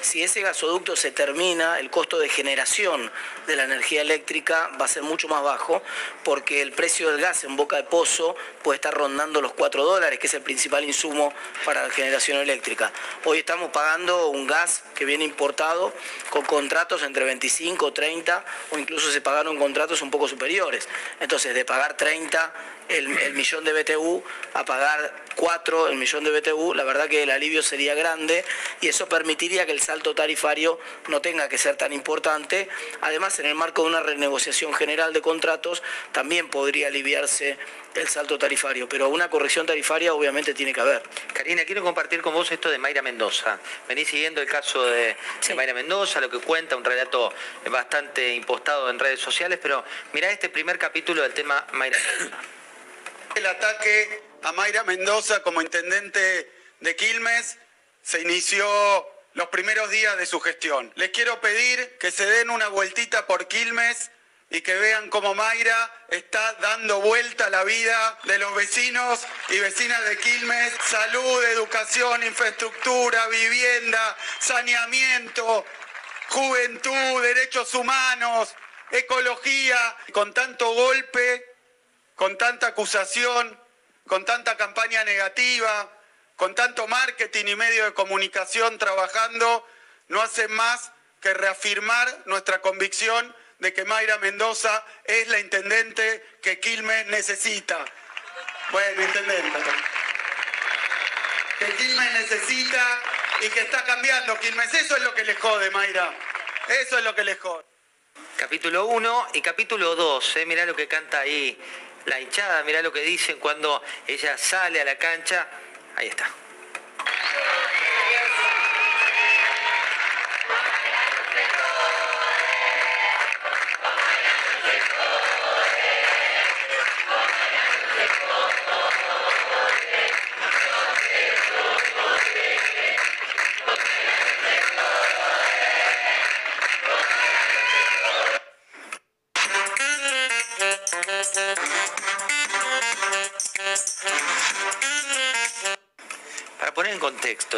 Si ese gasoducto se termina, el costo de generación de la energía eléctrica va a ser mucho más bajo porque el precio del gas en boca de pozo puede estar rondando los 4 dólares, que es el principal insumo para la generación eléctrica. Hoy estamos pagando un gas que viene importado con contratos entre 25, 30 o incluso se pagaron contratos un poco superiores. Entonces, de pagar 30 el, millón de BTU a pagar 4 el millón de BTU, la verdad que el alivio sería grande y eso permitiría que el salto tarifario no tenga que ser tan importante. Además, en el marco de una renegociación general de contratos, también podría aliviarse el salto tarifario, pero una corrección tarifaria obviamente tiene que haber. Karina, quiero compartir con vos esto de Mayra Mendoza. Venís siguiendo el caso de, Mayra Mendoza, lo que cuenta, un relato bastante impostado en redes sociales, pero mirá este primer capítulo del tema Mayra Mendoza. El ataque a Mayra Mendoza como intendente de Quilmes se inició los primeros días de su gestión. Les quiero pedir que se den una vueltita por Quilmes y que vean cómo Mayra está dando vuelta a la vida de los vecinos y vecinas de Quilmes. Salud, educación, infraestructura, vivienda, saneamiento, juventud, derechos humanos, ecología. Con tanto golpe con tanta acusación, con tanta campaña negativa, con tanto marketing y medio de comunicación trabajando, no hace más que reafirmar nuestra convicción de que Mayra Mendoza es la intendente que Quilmes necesita. Bueno, intendente. Que Quilmes necesita y que está cambiando Quilmes. Eso es lo que le jode, Mayra. Eso es lo que le jode. Capítulo 1 y capítulo 2, ¿eh? mirá lo que canta ahí la hinchada, mirá lo que dicen cuando ella sale a la cancha. Ahí está.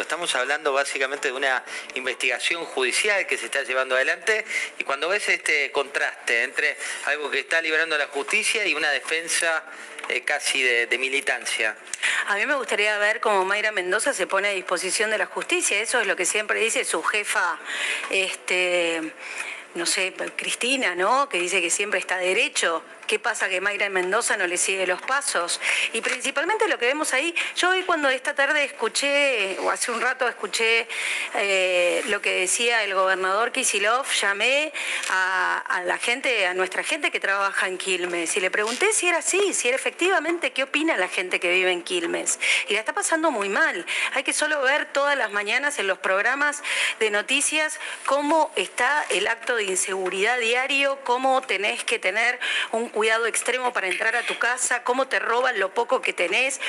Estamos hablando básicamente de una investigación judicial que se está llevando adelante y cuando ves este contraste entre algo que está liberando la justicia y una defensa eh, casi de, de, militancia. A mí me gustaría ver cómo Mayra Mendoza se pone a disposición de la justicia, eso es lo que siempre dice su jefa, este, no sé, Cristina, ¿no? Que dice que siempre está derecho ¿Qué pasa que Mayra Mendoza no le sigue los pasos? Y principalmente lo que vemos ahí, yo hoy cuando esta tarde escuché, o hace un rato escuché eh, lo que decía el gobernador Kisilov, llamé a, la gente, a nuestra gente que trabaja en Quilmes y le pregunté si era así, si era efectivamente qué opina la gente que vive en Quilmes. Y la está pasando muy mal. Hay que solo ver todas las mañanas en los programas de noticias cómo está el acto de inseguridad diario, cómo tenés que tener un cuidado extremo para entrar a tu casa, cómo te roban lo poco que tenés.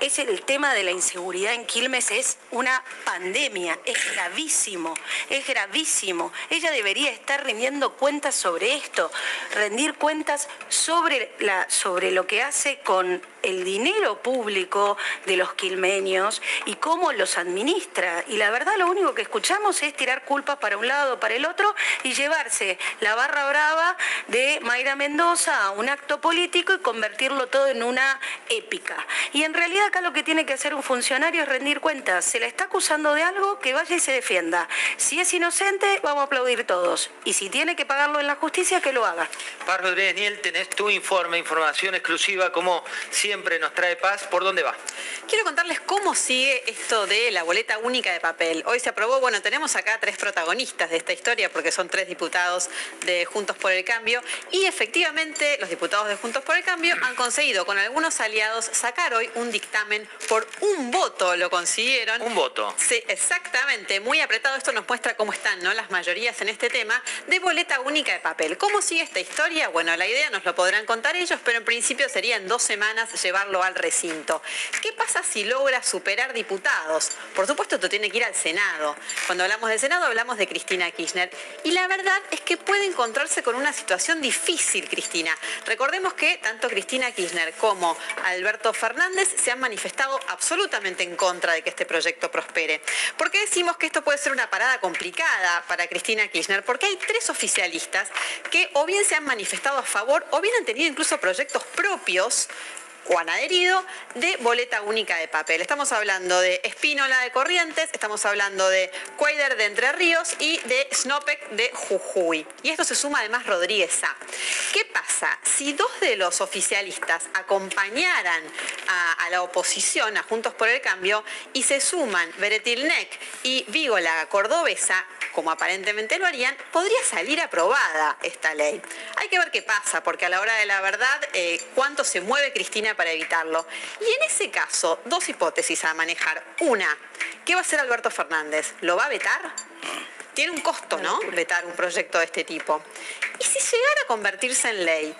Es el tema de la inseguridad en Quilmes, es una pandemia, es gravísimo, es gravísimo. Ella debería estar rindiendo cuentas sobre esto, rendir cuentas sobre, la, sobre lo que hace con el dinero público de los quilmeños y cómo los administra. Y la verdad lo único que escuchamos es tirar culpas para un lado, para el otro y llevarse la barra brava de Mayra Mendoza a un acto político y convertirlo todo en una épica. Y en realidad acá lo que tiene que hacer un funcionario es rendir cuentas. Se le está acusando de algo, que vaya y se defienda. Si es inocente, vamos a aplaudir todos. Y si tiene que pagarlo en la justicia, que lo haga. Paz Rodríguez Niel, tenés tu informe, información exclusiva, como siempre nos trae Paz. ¿Por dónde va? Quiero contarles cómo sigue esto de la boleta única de papel. Hoy se aprobó, bueno, tenemos acá tres protagonistas de esta historia porque son tres diputados de Juntos por el Cambio y efectivamente los diputados de Juntos por el Cambio han conseguido con algunos aliados sacar hoy un dictamen por un voto, lo consiguieron. Un voto. Sí, exactamente, muy apretado. Esto nos muestra cómo están ¿no? las mayorías en este tema de boleta única de papel. ¿Cómo sigue esta historia? Bueno, la idea nos lo podrán contar ellos, pero en principio sería en dos semanas llevarlo al recinto. ¿Qué pasa si logra superar diputados? Por supuesto, esto tiene que ir al Senado. Cuando hablamos del Senado hablamos de Cristina Kirchner. Y la verdad es que puede encontrarse con una situación difícil, Cristina. Recordemos que tanto Cristina Kirchner como Alberto Fernández se han manifestado absolutamente en contra de que este proyecto prospere. ¿Por qué decimos que esto puede ser una parada complicada para Cristina Kirchner? Porque hay tres oficialistas que o bien se han manifestado a favor o bien han tenido incluso proyectos propios o han adherido de boleta única de papel. Estamos hablando de Espínola de Corrientes, estamos hablando de Cuader de Entre Ríos y de Snopek de Jujuy. Y esto se suma además Rodríguez A. ¿Qué pasa? Si dos de los oficialistas acompañaran a, a la oposición, a Juntos por el Cambio, y se suman Beretilnec y Vígola Cordobesa, como aparentemente lo harían, podría salir aprobada esta ley. Hay que ver qué pasa, porque a la hora de la verdad, eh, cuánto se mueve Cristina para evitarlo. Y en ese caso, dos hipótesis a manejar. Una, ¿qué va a hacer Alberto Fernández? ¿Lo va a vetar? Tiene un costo, ¿no? Vetar un proyecto de este tipo. Y si llegara a convertirse en ley,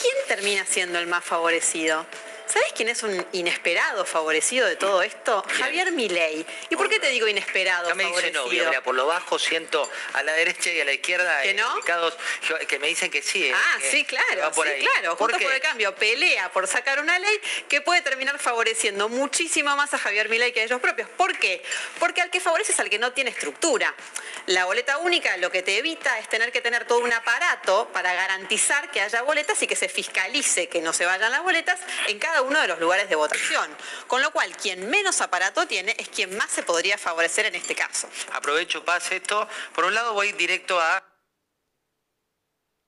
¿quién termina siendo el más favorecido? ¿Sabes quién es un inesperado favorecido de todo esto? Javier Milei. ¿Y por qué te digo inesperado Ya me dice novio, mira, por lo bajo siento a la derecha y a la izquierda ¿Que no? indicados que me dicen que sí. eh, Ah, sí, claro, por sí, ahí. claro. ¿Por Juntos qué? por el cambio pelea por sacar una ley que puede terminar favoreciendo muchísimo más a Javier Milei que a ellos propios. ¿Por qué? Porque al que favorece es al que no tiene estructura. La boleta única lo que te evita es tener que tener todo un aparato para garantizar que haya boletas y que se fiscalice que no se vayan las boletas en cada uno de los lugares de votación. Con lo cual, quien menos aparato tiene es quien más se podría favorecer en este caso. Aprovecho, Paz, esto. Por un lado voy directo a